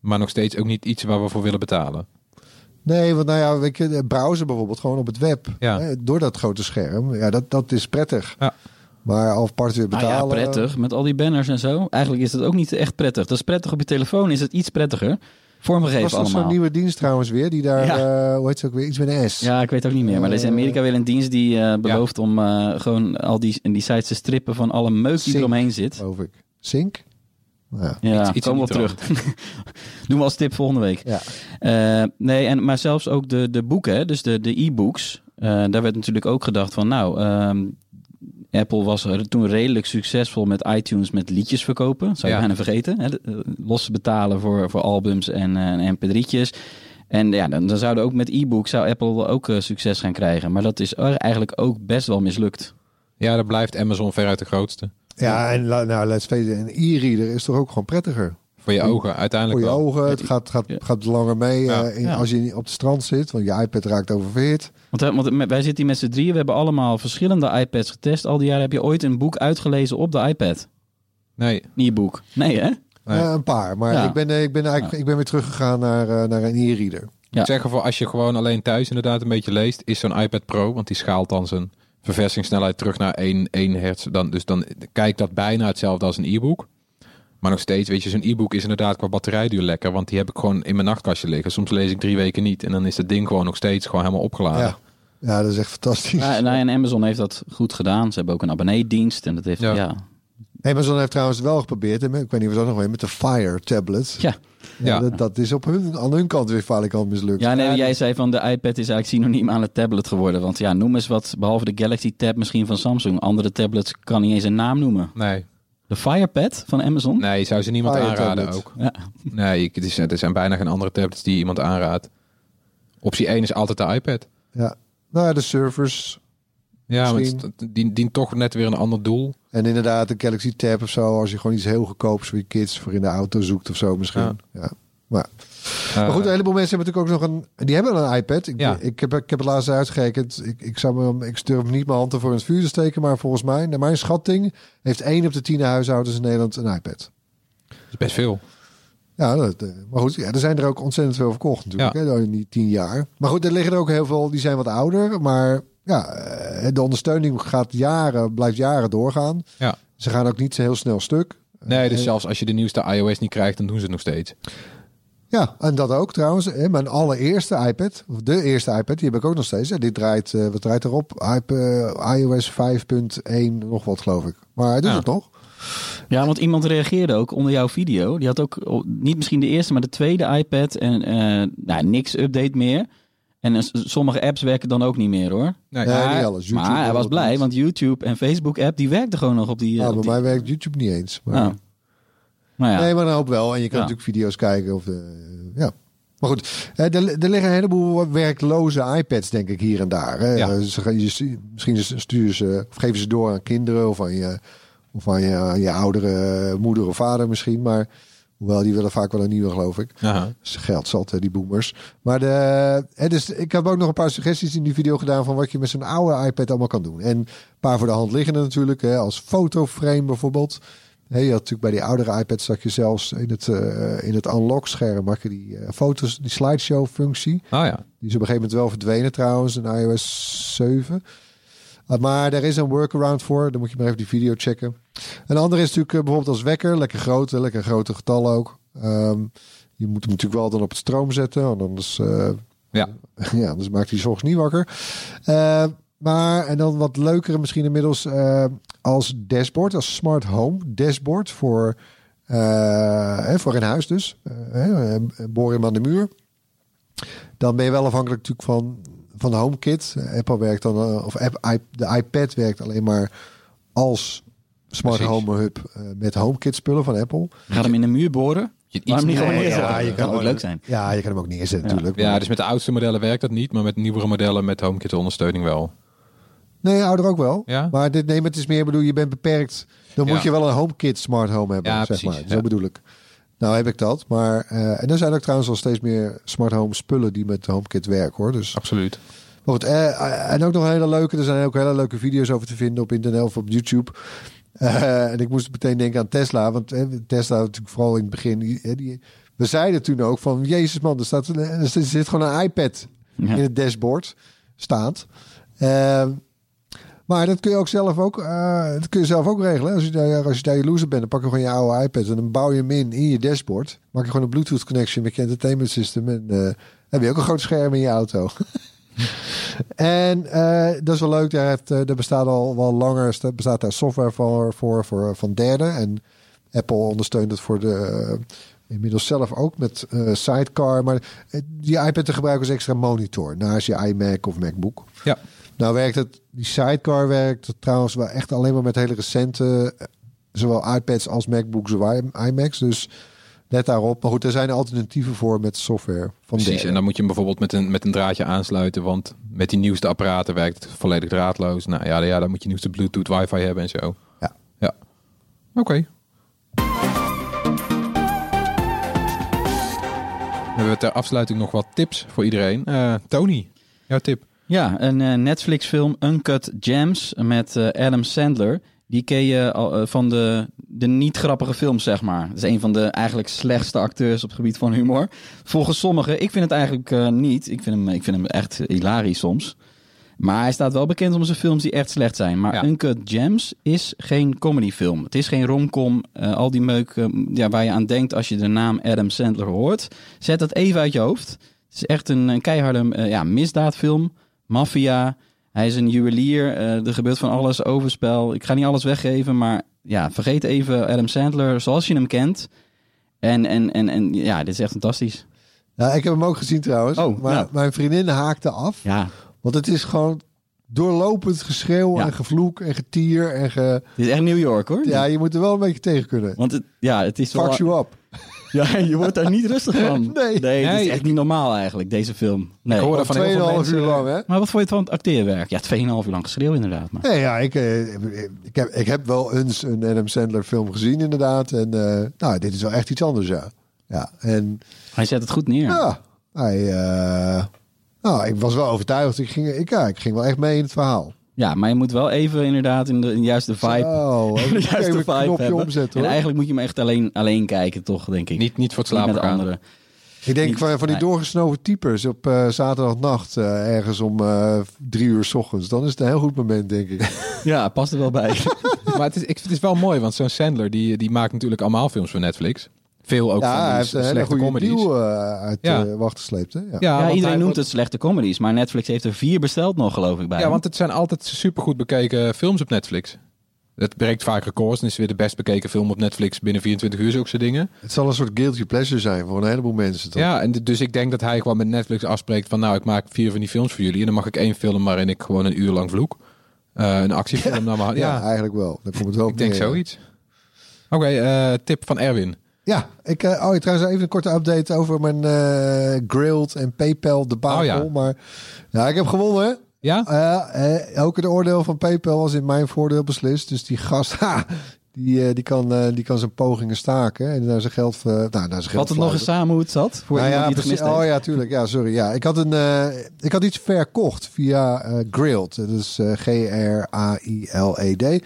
Maar nog steeds ook niet iets waar we voor willen betalen. Nee, want nou ja, weet je, de browser bijvoorbeeld gewoon op het web. Ja. Hè, door dat grote scherm. Ja, dat, dat is prettig. Ja. Maar al apart weer Nou betalen. ja, prettig. Met al die banners en zo. Eigenlijk is het ook niet echt prettig. Dat is prettig op je telefoon, is het iets prettiger. Vormgegeven was er allemaal. zo'n nieuwe dienst trouwens weer, die daar, eh, hoe heet ze ook weer, iets met een S. Ja, ik weet ook niet meer. Maar er is in Amerika weer een dienst die eh, belooft om eh, gewoon al die, die sites te strippen van alle meuk die eromheen zit. Geloof ik. Sync? Ja. Ja, Iets- iets komen we in op die terug. Doen we als tip volgende week. ja. Eh, nee, en, maar zelfs ook de, de boeken, dus de, de e-books. eh, daar werd natuurlijk ook gedacht van, nou, ehm, Apple was er toen redelijk succesvol met iTunes met liedjes verkopen. Zou je Ja. bijna vergeten. Hè? eh, Los betalen voor, voor albums en, eh, en mp3'tjes. En ja, dan, dan zouden ook met e-books zou Apple ook eh, succes gaan krijgen. Maar dat is eigenlijk ook best wel mislukt. Ja, daar blijft Amazon veruit de grootste. ja, en nou, let's face it, een e-reader is toch ook gewoon prettiger. Voor je ogen, uiteindelijk Voor je wel. ogen, het gaat, gaat, Ja. gaat langer mee Ja. eh, in- Ja. als je op het strand zit, want je iPad raakt oververhit. Want, wij zitten hier met z'n drieën. We hebben allemaal verschillende iPads getest. Al die jaren heb je ooit een boek uitgelezen op de iPad. Nee, Een e-book. Nee, hè? Nee. Eh, een paar, maar Ja. ik, ben, eh, ik, ben eigenlijk, ik ben weer teruggegaan naar, naar een e-reader. Ja. Ik zeg ervoor, als je gewoon alleen thuis inderdaad een beetje leest, is zo'n iPad Pro, want die schaalt dan zijn verversingssnelheid terug naar 1, 1 hertz. Dan, dus dan kijkt dat bijna hetzelfde als een e-book. Maar nog steeds, weet je, zo'n e-book is inderdaad qua batterijduur lekker, want die heb ik gewoon in mijn nachtkastje liggen. Soms lees ik drie weken niet en dan is het ding gewoon nog steeds gewoon helemaal opgeladen. Ja. ja, dat is echt fantastisch. Ja, nou, en Amazon heeft dat goed gedaan. Ze hebben ook een abonneedienst. En dat heeft, Ja. ja. Amazon heeft trouwens wel geprobeerd, en ik weet niet of dat nog weer met de Fire tablet. Ja. Ja, Ja. Dat, dat is op hun, aan hun kant weer falikant mislukt. Ja, nee, jij zei van de iPad is eigenlijk synoniem aan het tablet geworden. Want ja, noem eens wat, behalve de Galaxy Tab misschien van Samsung. Andere tablets kan niet eens een naam noemen. Nee, De Firepad van Amazon? nee, je zou ze niemand Fire aanraden tablet. ook. Ja. Nee, ik- het is, er zijn bijna geen andere tablets die iemand aanraadt. Optie 1 is altijd de iPad. Ja. Nou ja, de servers. Ja, maar het dient, dient toch net weer een ander doel. En inderdaad, een Galaxy Tab of zo. Als je gewoon iets heel goedkoops voor je kids voor in de auto zoekt of zo misschien. Ja. Maar, maar goed, een heleboel mensen hebben natuurlijk ook nog een... Die hebben een iPad. Ik, Ja. ik, heb, ik heb het laatst uitgerekend. Ik, ik, zou me, ik durf niet mijn hand ervoor in het vuur te steken. Maar volgens mij, naar mijn schatting... heeft één op de tien huishoudens in Nederland een iPad. dat is best veel. Ja, dat, eh, maar goed, ja, er zijn er ook ontzettend veel verkocht natuurlijk, Ja. hè, in die tien jaar. Maar goed, er liggen er ook heel veel, die zijn wat ouder. Maar ja, eh, de ondersteuning gaat jaren, blijft jaren doorgaan. Ja. Ze gaan ook niet zo heel snel stuk. Nee, dus zelfs als je de nieuwste iOS niet krijgt, dan doen ze het nog steeds. Ja, en dat ook trouwens. Hè, Mijn allereerste iPad, of de eerste iPad, die heb ik ook nog steeds. En dit draait, eh, wat draait erop? iP- eh, iOS 5.1, nog wat geloof ik. Maar hij doet Ja. het nog. Ja, want iemand reageerde ook onder jouw video. Die had ook oh, niet misschien de eerste, maar de tweede iPad. En eh, nou, niks update meer. En sommige apps werken dan ook niet meer hoor. Nee, Ja, maar niet alles. YouTube maar hij was blij, want YouTube en Facebook app die werkten gewoon nog op die. eh, Ah, bij die- mij werkt YouTube niet eens. Maar, Nou, nou ja. Nee, maar dan hoop wel. En je kan Ja. natuurlijk video's kijken. Of, ja. Maar goed, er, er liggen een heleboel werkloze iPads, denk ik, hier en daar. Hè. Ja. Ze, misschien sturen ze, of geven ze door aan kinderen of aan je, of aan je, aan je oudere moeder of vader misschien. Maar hoewel, die willen vaak wel een nieuwe, geloof ik. Aha. Dus geld zat, hè, die boomers. Maar de, hè, dus ik heb ook nog een paar suggesties in die video gedaan van wat je met zo'n oude iPad allemaal kan doen. En een paar voor de hand liggende natuurlijk, hè, als fotoframe bijvoorbeeld. Hè, je had natuurlijk bij die oudere iPads dat je zelfs in het, eh, in het unlock scherm je die eh, foto's, die slideshow functie. Oh ja. Die is op een gegeven moment wel verdwenen trouwens in iOS 7. Uh, maar er is een workaround voor. Dan moet je maar even die video checken. Een andere is natuurlijk eh, bijvoorbeeld als wekker. Lekker groot, hè, lekker grote getallen ook. Ehm, je moet hem natuurlijk wel dan op het stroom zetten. Want anders, Ja. ja, anders maakt hij 's ochtends niet wakker. Eh, maar, en dan wat leukere misschien inmiddels eh, als dashboard. Als smart home dashboard voor, eh, hè, voor in huis dus. Eh, hè, boor hem aan de muur. Dan ben je wel afhankelijk natuurlijk van van de HomeKit. Apple werkt dan, eh, of app, de iPad werkt alleen maar als smart Precies. home hub eh, met HomeKit spullen van Apple. Ga hem in de muur boren. Je- iets Waarom niet meer- gewoon neerzetten? ja, je dat kan ook leuk zijn. Ja, je kan hem ook neerzetten Ja. natuurlijk. Ja, maar- dus met de oudste modellen werkt dat niet, maar met nieuwere modellen met HomeKit ondersteuning wel. Nee, ouder ook wel. Ja? Maar dit, nee, maar het is meer, bedoel, je bent beperkt. Dan Ja. moet je wel een HomeKit smart home hebben, Ja, zeg precies, maar. Zo ja. bedoel ik. Nou heb ik dat. Maar, eh, en er zijn ook trouwens al steeds meer smart home spullen die met HomeKit werken hoor. Dus, Absoluut. maar goed, eh, en ook nog een hele leuke, er zijn ook hele leuke video's over te vinden op internet of op YouTube. Eh, en ik moest meteen denken aan Tesla. Want eh, Tesla natuurlijk vooral in het begin. Die, eh, die- we zeiden toen ook van, jezus man, er, staat, een- er zit gewoon een iPad Ja. in het dashboard staat. Ehm, maar dat kun je ook zelf ook, eh, dat kun je zelf ook regelen. Als je, daar, als je daar jaloers op bent, dan pak je gewoon je oude iPad en dan bouw je hem in in je dashboard. Maak je gewoon een Bluetooth connection met je entertainment system en eh, heb je ook een groot scherm in je auto. en eh, dat is wel leuk. Daar, heeft, er bestaat al wel langer sta- bestaat daar software voor, voor, voor van derden. En Apple ondersteunt het voor de inmiddels zelf ook met Sidecar. Maar die iPad te gebruiken als extra monitor naast je iMac of MacBook. Ja. Nou werkt het, die Sidecar werkt trouwens wel echt alleen maar met hele recente, eh, zowel iPads als MacBooks of iMacs. Dus let daarop. Maar goed, er zijn alternatieven voor met software van Precies, en dan moet je hem bijvoorbeeld met een, met een draadje aansluiten, want met die nieuwste apparaten werkt het volledig draadloos. Nou ja, ja dan moet je nieuwste Bluetooth, wifi hebben en zo. Ja. Ja. Oké. We hebben ter afsluiting nog wat tips voor iedereen. Eh, Tony, jouw tip. Ja, een eh, Netflix-film Uncut Gems met eh, Adam Sandler. Die ken je eh, van de, de niet grappige films, zeg maar. Dat is een van de eigenlijk slechtste acteurs op het gebied van humor. Volgens sommigen, ik vind het eigenlijk niet. Ik vind, hem, ik vind hem echt hilarisch soms. Maar hij staat wel bekend om zijn films die echt slecht zijn. Maar Ja. Uncut Gems is geen comedyfilm. Het is geen romcom. al die meuk ja, waar je aan denkt als je de naam Adam Sandler hoort. Zet dat even uit je hoofd. Het is echt een, een keiharde ja, misdaadfilm. Maffia. Hij is een juwelier. eh, er gebeurt van alles. Overspel. Ik ga niet alles weggeven. Maar ja, vergeet even Adam Sandler zoals je hem kent. En, en, en, en ja, dit is echt fantastisch. Ja, ik heb hem ook gezien trouwens. Oh, maar nou. mijn vriendin haakte af. Ja, Want het is gewoon doorlopend geschreeuw Ja. en gevloek en getier. En ge... dit is echt New York hoor. Ja, je moet er wel een beetje tegen kunnen. Want het, ja, het is wel... You up. Ja, je wordt daar niet rustig van. Nee. nee het is echt ik- niet normaal eigenlijk, deze film. Nee. hoor Al dat van heel veel 2,5 mensen- uur lang, hè? Maar wat vond je het van het acteerwerk? Ja, 2,5 uur lang geschreeuw inderdaad. Maar... Nee, ja, ik, eh, ik, heb, ik heb wel eens een Adam Sandler film gezien inderdaad. En eh, nou, dit is wel echt iets anders, ja. Ja, en Hij zet het goed neer. ja, hij... eh, nou, ik was wel overtuigd. Ik ging, ik, ja, ik ging wel echt mee in het verhaal. Ja, maar je moet wel even inderdaad in de, in de juiste vibe, de even, juiste vibe knopje hebben. omzetten, en eigenlijk moet je hem echt alleen, alleen kijken, toch, denk ik. Niet, niet voor het slapen anderen. Ik denk Niet- van, van die nee. doorgesnoven types op eh, zaterdagnacht eh, ergens om eh, drie uur 's ochtends. Dan is het een heel goed moment, denk ik. Ja, past er wel bij. Maar het is, ik, het is wel mooi, want zo'n Sandler die, die maakt natuurlijk allemaal films voor Netflix. Veel ook ja, van hij die heeft een hele goede comedies. deal eh, uit Ja. eh, wacht gesleept. Hè? Ja. Ja, ja, iedereen noemt het slechte comedies, maar Netflix heeft er vier besteld nog, geloof ik, bij. Ja, want het zijn altijd supergoed bekeken films op Netflix. Het breekt vaak records en is weer de best bekeken film op Netflix binnen 24 uur, zulke dingen. Het zal een soort guilty pleasure zijn voor een heleboel mensen. Toch? Ja, en dus ik denk dat hij gewoon met Netflix afspreekt van nou, ik maak vier van die films voor jullie. En dan mag ik één film waarin ik gewoon een uur lang vloek. Eh, een actiefilm naar mijn hand. Ja, Ja, eigenlijk wel. Daar komt het wel ik denk ja. zoiets. Oké, eh, tip van Erwin. Ja, ik, eh, oh, trouwens even een korte update over mijn eh Grilled en PayPal debacle. Oh, ja. Maar ja, ik heb gewonnen. Ja? Eh, ook het oordeel van PayPal was in mijn voordeel beslist. Dus die gast, ha, die, eh, die, kan, die kan zijn pogingen staken. En daar zijn geld, eh, nou, daar zijn geld Wat het nog eens samen hoe het zat, voor Nou ja, die Oh ja, tuurlijk. Ja, sorry. Ja, ik had een, ik had iets verkocht via eh Grilled. Dat is G-R-A-I-L-E-D. Dat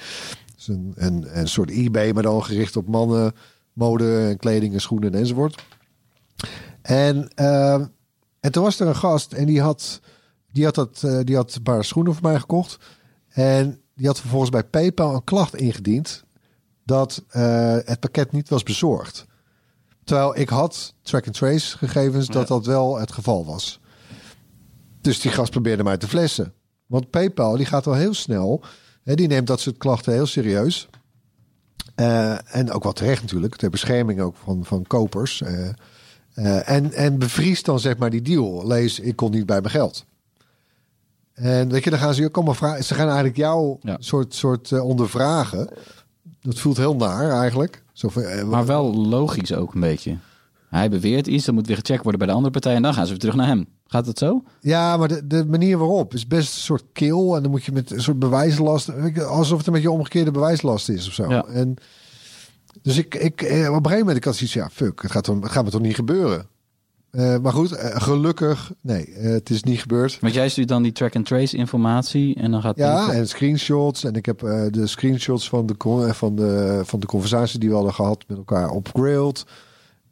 is een, een, een soort eBay, maar dan gericht op mannen, mode, en kleding en schoenen enzovoort. En, eh, en toen was er een gast en die had, die, had dat, eh, die had een paar schoenen voor mij gekocht. En die had vervolgens bij PayPal een klacht ingediend dat eh, het pakket niet was bezorgd. Terwijl ik had track-and-trace gegevens dat dat wel het geval was. Dus die gast probeerde mij te flessen. Want PayPal die gaat wel heel snel. Hè, die neemt dat soort klachten heel serieus. Eh, en ook wel terecht natuurlijk. Ter bescherming ook van, van kopers. Eh, eh, en, en bevriest dan zeg maar die deal. Lees, ik kon niet bij mijn geld. En weet je, dan gaan ze je ook allemaal vragen. Ze gaan eigenlijk jou Ja. soort, soort ondervragen. Dat voelt heel naar eigenlijk. Zo van, Maar wel logisch ook een beetje. Hij beweert iets, dan moet weer gecheckt worden bij de andere partij en dan gaan ze weer terug naar hem. Gaat het zo? Ja, maar de, de manier waarop is best een soort kill. En dan moet je met een soort bewijslast... Alsof het een beetje omgekeerde bewijslast is of zo. Ja. En, dus ik, ik, eh, op een gegeven moment ik had zoiets ja, fuck, het gaat, toch- het gaat me toch niet gebeuren. Eh, maar goed, eh, gelukkig, nee, het is niet gebeurd. Want jij stuurt dan die track-and-trace informatie en dan gaat... Ja, en screenshots. En ik heb de screenshots van de, van, de, van de conversatie die we hadden gehad met elkaar op Grilled.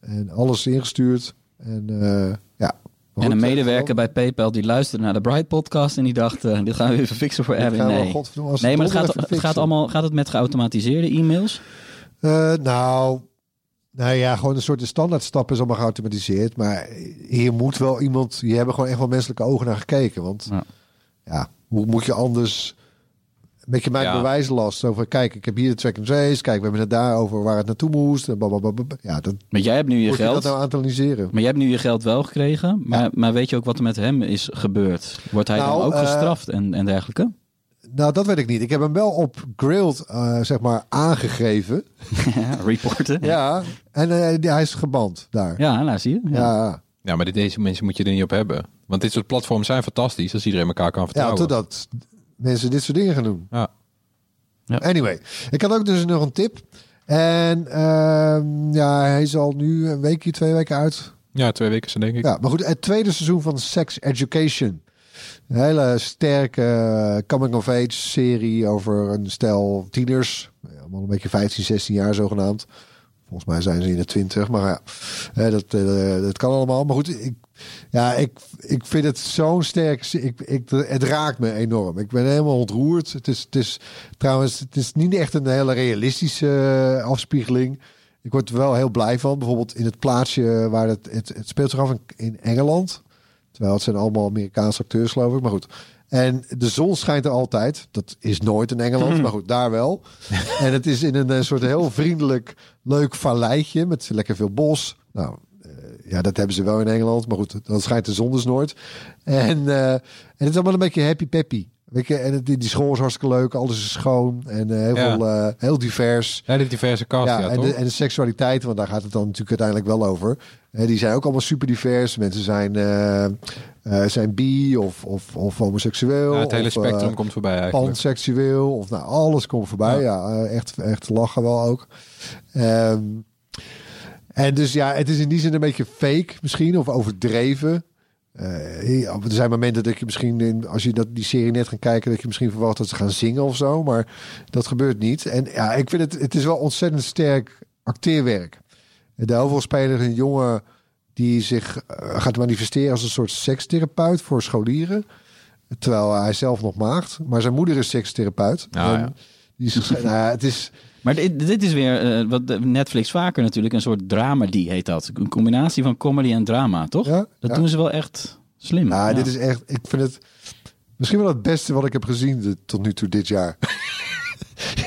En alles ingestuurd. En eh, ja. En een medewerker bij PayPal die luisterde naar de Bright podcast en die dacht, eh, dit gaan we even fixen voor Erwin. Nee, nee maar het gaat, het gaat, allemaal, gaat het met geautomatiseerde e-mails? Eh, nou, nou ja, gewoon een soort de standaard stap is allemaal geautomatiseerd. Maar hier moet wel iemand, hier hebben gewoon echt wel menselijke ogen naar gekeken. Want Ja. ja, hoe moet je anders met je mijn Ja. bewijslast over, kijk, ik heb hier de track and trace, kijk, we hebben het daarover waar het naartoe moest. En blablabla. Ja, dat Maar jij hebt nu je moet je dat geld. nou analyseren. Maar jij hebt nu je geld wel gekregen. Maar, maar weet je ook wat er met hem is gebeurd? Wordt hij Nou, dan ook eh, gestraft en, en dergelijke? Nou, dat weet ik niet. Ik heb hem wel op Grilled, eh, zeg maar, aangegeven. ja, reporten. Ja, Ja, en eh, hij is geband daar. ja nou zie je. Ja. Ja, Ja, maar dit- deze mensen moet je er niet op hebben. Want dit soort platforms zijn fantastisch als iedereen elkaar kan ja, vertrouwen. totdat mensen dit soort dingen gaan doen. Ja. Ja. Anyway, ik had ook dus nog een tip. En ehm, ja, hij is al nu een weekje, twee weken uit. ja, twee weken zijn denk ik. Ja, maar goed, het tweede seizoen van Sex Education. Een hele sterke coming-of-age serie over een stel tieners. Allemaal een beetje 15, 16 jaar zogenaamd. Volgens mij zijn ze in de 20, maar ja, dat, eh, dat kan allemaal. Maar goed, ik, ja, ik, ik vind het zo'n sterk. Ik, ik, het raakt me enorm. Ik ben helemaal ontroerd. Het is, het is trouwens, het is niet echt een hele realistische eh, afspiegeling. Ik word er wel heel blij van. Bijvoorbeeld in het plaatsje waar het, het, het speelt zich af in, Engeland. Terwijl het zijn allemaal Amerikaanse acteurs, geloof ik. Maar goed. En de zon schijnt er altijd. Dat is nooit in Engeland, maar goed, daar wel. en het is in een soort heel vriendelijk, leuk valleitje met lekker veel bos. Nou, ja, dat hebben ze wel in Engeland. Maar goed, dan schijnt de zon dus nooit. En, eh, en het is allemaal een beetje happy peppy. Weet je, en het, die die school is hartstikke leuk. Alles is schoon en eh, heel, Ja. veel, eh, heel divers. Diverse cast, ja, Ja, en, de, en de seksualiteit, want daar gaat het dan natuurlijk uiteindelijk wel over. Eh, die zijn ook allemaal super divers. Mensen zijn, zijn bi of, of, of homoseksueel. Ja, het hele of, spectrum komt voorbij eigenlijk. panseksueel. Of nou, alles komt voorbij. Ja, echt, echt lachen wel ook. Ehm, en dus ja, het is in die zin een beetje fake misschien. Of overdreven. Eh, er zijn momenten dat je misschien, in, als je dat, die serie net gaat kijken, dat je misschien verwacht dat ze gaan zingen of zo. Maar dat gebeurt niet. En ja, ik vind het, het is wel ontzettend sterk acteerwerk. De hoofdrolspeler is een jongen die zich eh, gaat manifesteren als een soort sekstherapeut voor scholieren. Terwijl hij zelf nog maagt. Maar zijn moeder is sekstherapeut. En ja. Die is, nou het is, Maar dit, dit is weer eh, wat Netflix vaker natuurlijk, een soort dramedy heet dat. Een combinatie van comedy en drama, toch? Ja, dat ja. doen ze wel echt slim. nou, Ja. dit is echt, ik vind het misschien wel het beste wat ik heb gezien de- tot nu toe dit jaar.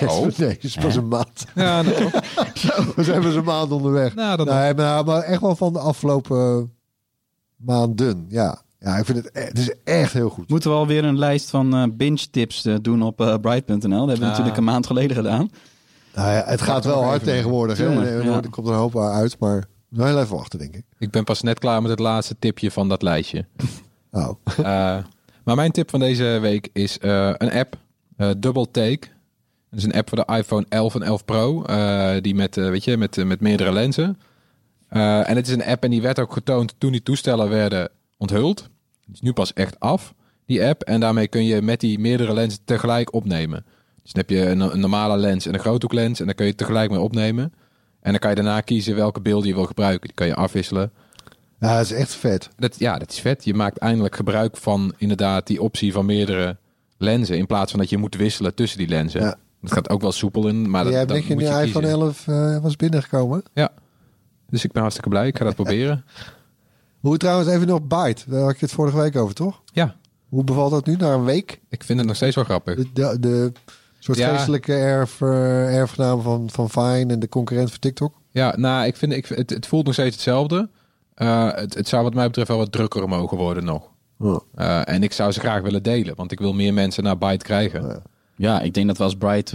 Oh. nee, het is pas een maand. Ja, dat toch? We zijn pas een maand onderweg. Nou, dat nee, maar, maar echt wel van de afgelopen maanden. Ja, ja ik vind het, e- het is echt heel goed. Moeten we alweer een lijst van eh, binge tips eh, doen op bright.nl. Dat hebben we Ah. natuurlijk een maand geleden gedaan. Nou ja, het gaat wel hard tegenwoordig. Hè? Er- ja. Er komt er een hoop uit, maar nog heel even wachten, denk ik. Ik ben pas net klaar met het laatste tipje van dat lijstje. Oh. Eh, maar mijn tip van deze week is eh, een app, eh, Double Take. Dat is een app voor de iPhone 11 en 11 Pro, die met, weet je, met, met meerdere lenzen. En het is een app en die werd ook getoond toen die toestellen werden onthuld. Die is nu pas echt af, die app. En daarmee kun je met die meerdere lenzen tegelijk opnemen. Dus dan heb je een, een normale lens en een groothoeklens en dan kun je tegelijk mee opnemen. En dan kan je daarna kiezen welke beelden je wil gebruiken. Die kan je afwisselen. Ja, dat is echt vet. Dat, ja, dat is vet. Je maakt eindelijk gebruik van inderdaad die optie van meerdere lenzen. In plaats van dat je moet wisselen tussen die lenzen. Ja. Dat gaat ook wel soepel in. Maar dat, Jij hebt dan net je moet nieuwe je iPhone kiezen. 11 eh, was binnengekomen. Ja. Dus ik ben hartstikke blij. Ik ga dat proberen. Hoe trouwens even nog Byte. Daar had je het vorige week over, toch? Ja, Hoe bevalt dat nu na een week? ik vind het nog steeds wel grappig. De, de, de soort Ja. geestelijke erf, eh, erfgenaam van, van Vine en de concurrent van TikTok. Ja, nou, ik vind ik, het, het voelt nog steeds hetzelfde. Eh, het, het zou wat mij betreft wel wat drukker mogen worden nog. Oh. Eh, en ik zou ze graag willen delen, want ik wil meer mensen naar Byte krijgen. Ja. Ja, ik denk dat we als Bright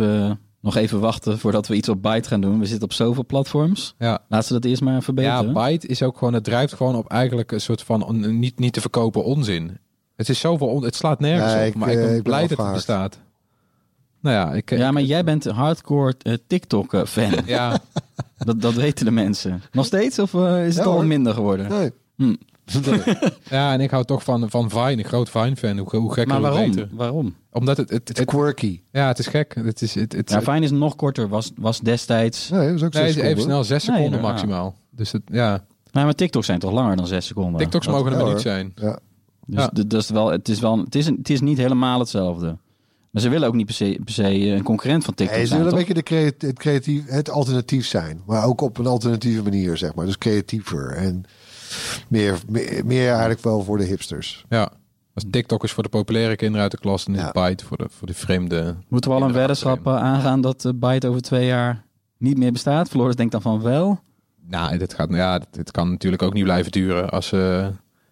nog even wachten voordat we iets op Byte gaan doen. We zitten op zoveel platforms. Ja. Laten ze dat eerst maar Ja, verbeteren. Byte is ook gewoon, het drijft gewoon op eigenlijk een soort van niet, niet te verkopen onzin. Het is zoveel, on- het slaat nergens Ja, op, ik, maar ik ben ik ben blij dat het bestaat. Nou ja, ik, ja, maar jij bent een hardcore eh, TikTok-fan. ja, dat, dat weten de mensen. Nog steeds of eh, is het Ja, al hoor. minder geworden? Nee. Hm. ja, en ik hou toch van, van Vine, een groot Vine-fan. Hoe, hoe gekker, Maar waarom? beter. Waarom? Omdat het, het, Het is het- quirky. ja, het is gek. Het is, het, het, Ja, Vine is nog korter. Was, was destijds... Nee, ook nee, even seconden. snel, zes Nee, seconden maximaal. Dus het, ja, Nou, maar TikToks zijn toch langer dan zes seconden? TikToks Dat- mogen er ja, maar niet zijn. Ja. Dus Ja. dat is wel, het, is wel, het, is een, het is niet helemaal hetzelfde. Maar ze willen ook niet per se, per se een concurrent van TikTok Nee, ze zijn, willen een beetje de creati- het, creatief, het alternatief zijn. Maar ook op een alternatieve manier, zeg maar. Dus creatiever. En meer, meer, meer eigenlijk wel voor de hipsters. Ja. Als TikTok is voor de populaire kinderen uit de klas en is Ja. Byte voor de, voor de vreemde. Moeten we al een weddenschap eh, aangaan dat eh, Byte over twee jaar niet meer bestaat? Floris denkt dan van wel. Nou, dit, gaat, ja, dit, kan natuurlijk ook niet blijven duren. Als, eh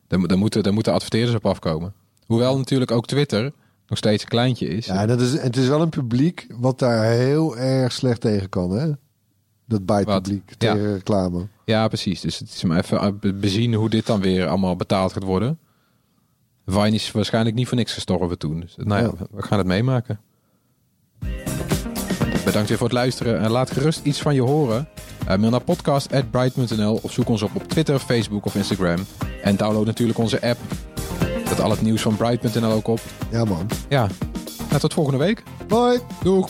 daar, moet- daar, moeten, daar moeten adverteerders op afkomen. Hoewel natuurlijk ook Twitter nog steeds een kleintje is. Ja, dat is, het is wel een publiek wat daar heel erg slecht tegen kan, hè? Dat Wat? bijt-publiek Ja. tegen reclame. Ja, precies. Dus het is maar even eh, be- bezien hoe dit dan weer allemaal betaald gaat worden. Vine is waarschijnlijk niet voor niks gestorven toen. Dus, nou ja, Ja. we- gaan het meemaken. Bedankt weer voor het luisteren. En laat gerust iets van je horen. Eh, mail naar podcast.bright.nl of zoek ons op op Twitter, Facebook of Instagram. En download natuurlijk onze app. Zet al het nieuws van bright.nl ook op. Ja, man. Ja, nou, tot volgende week. Bye! Doeg!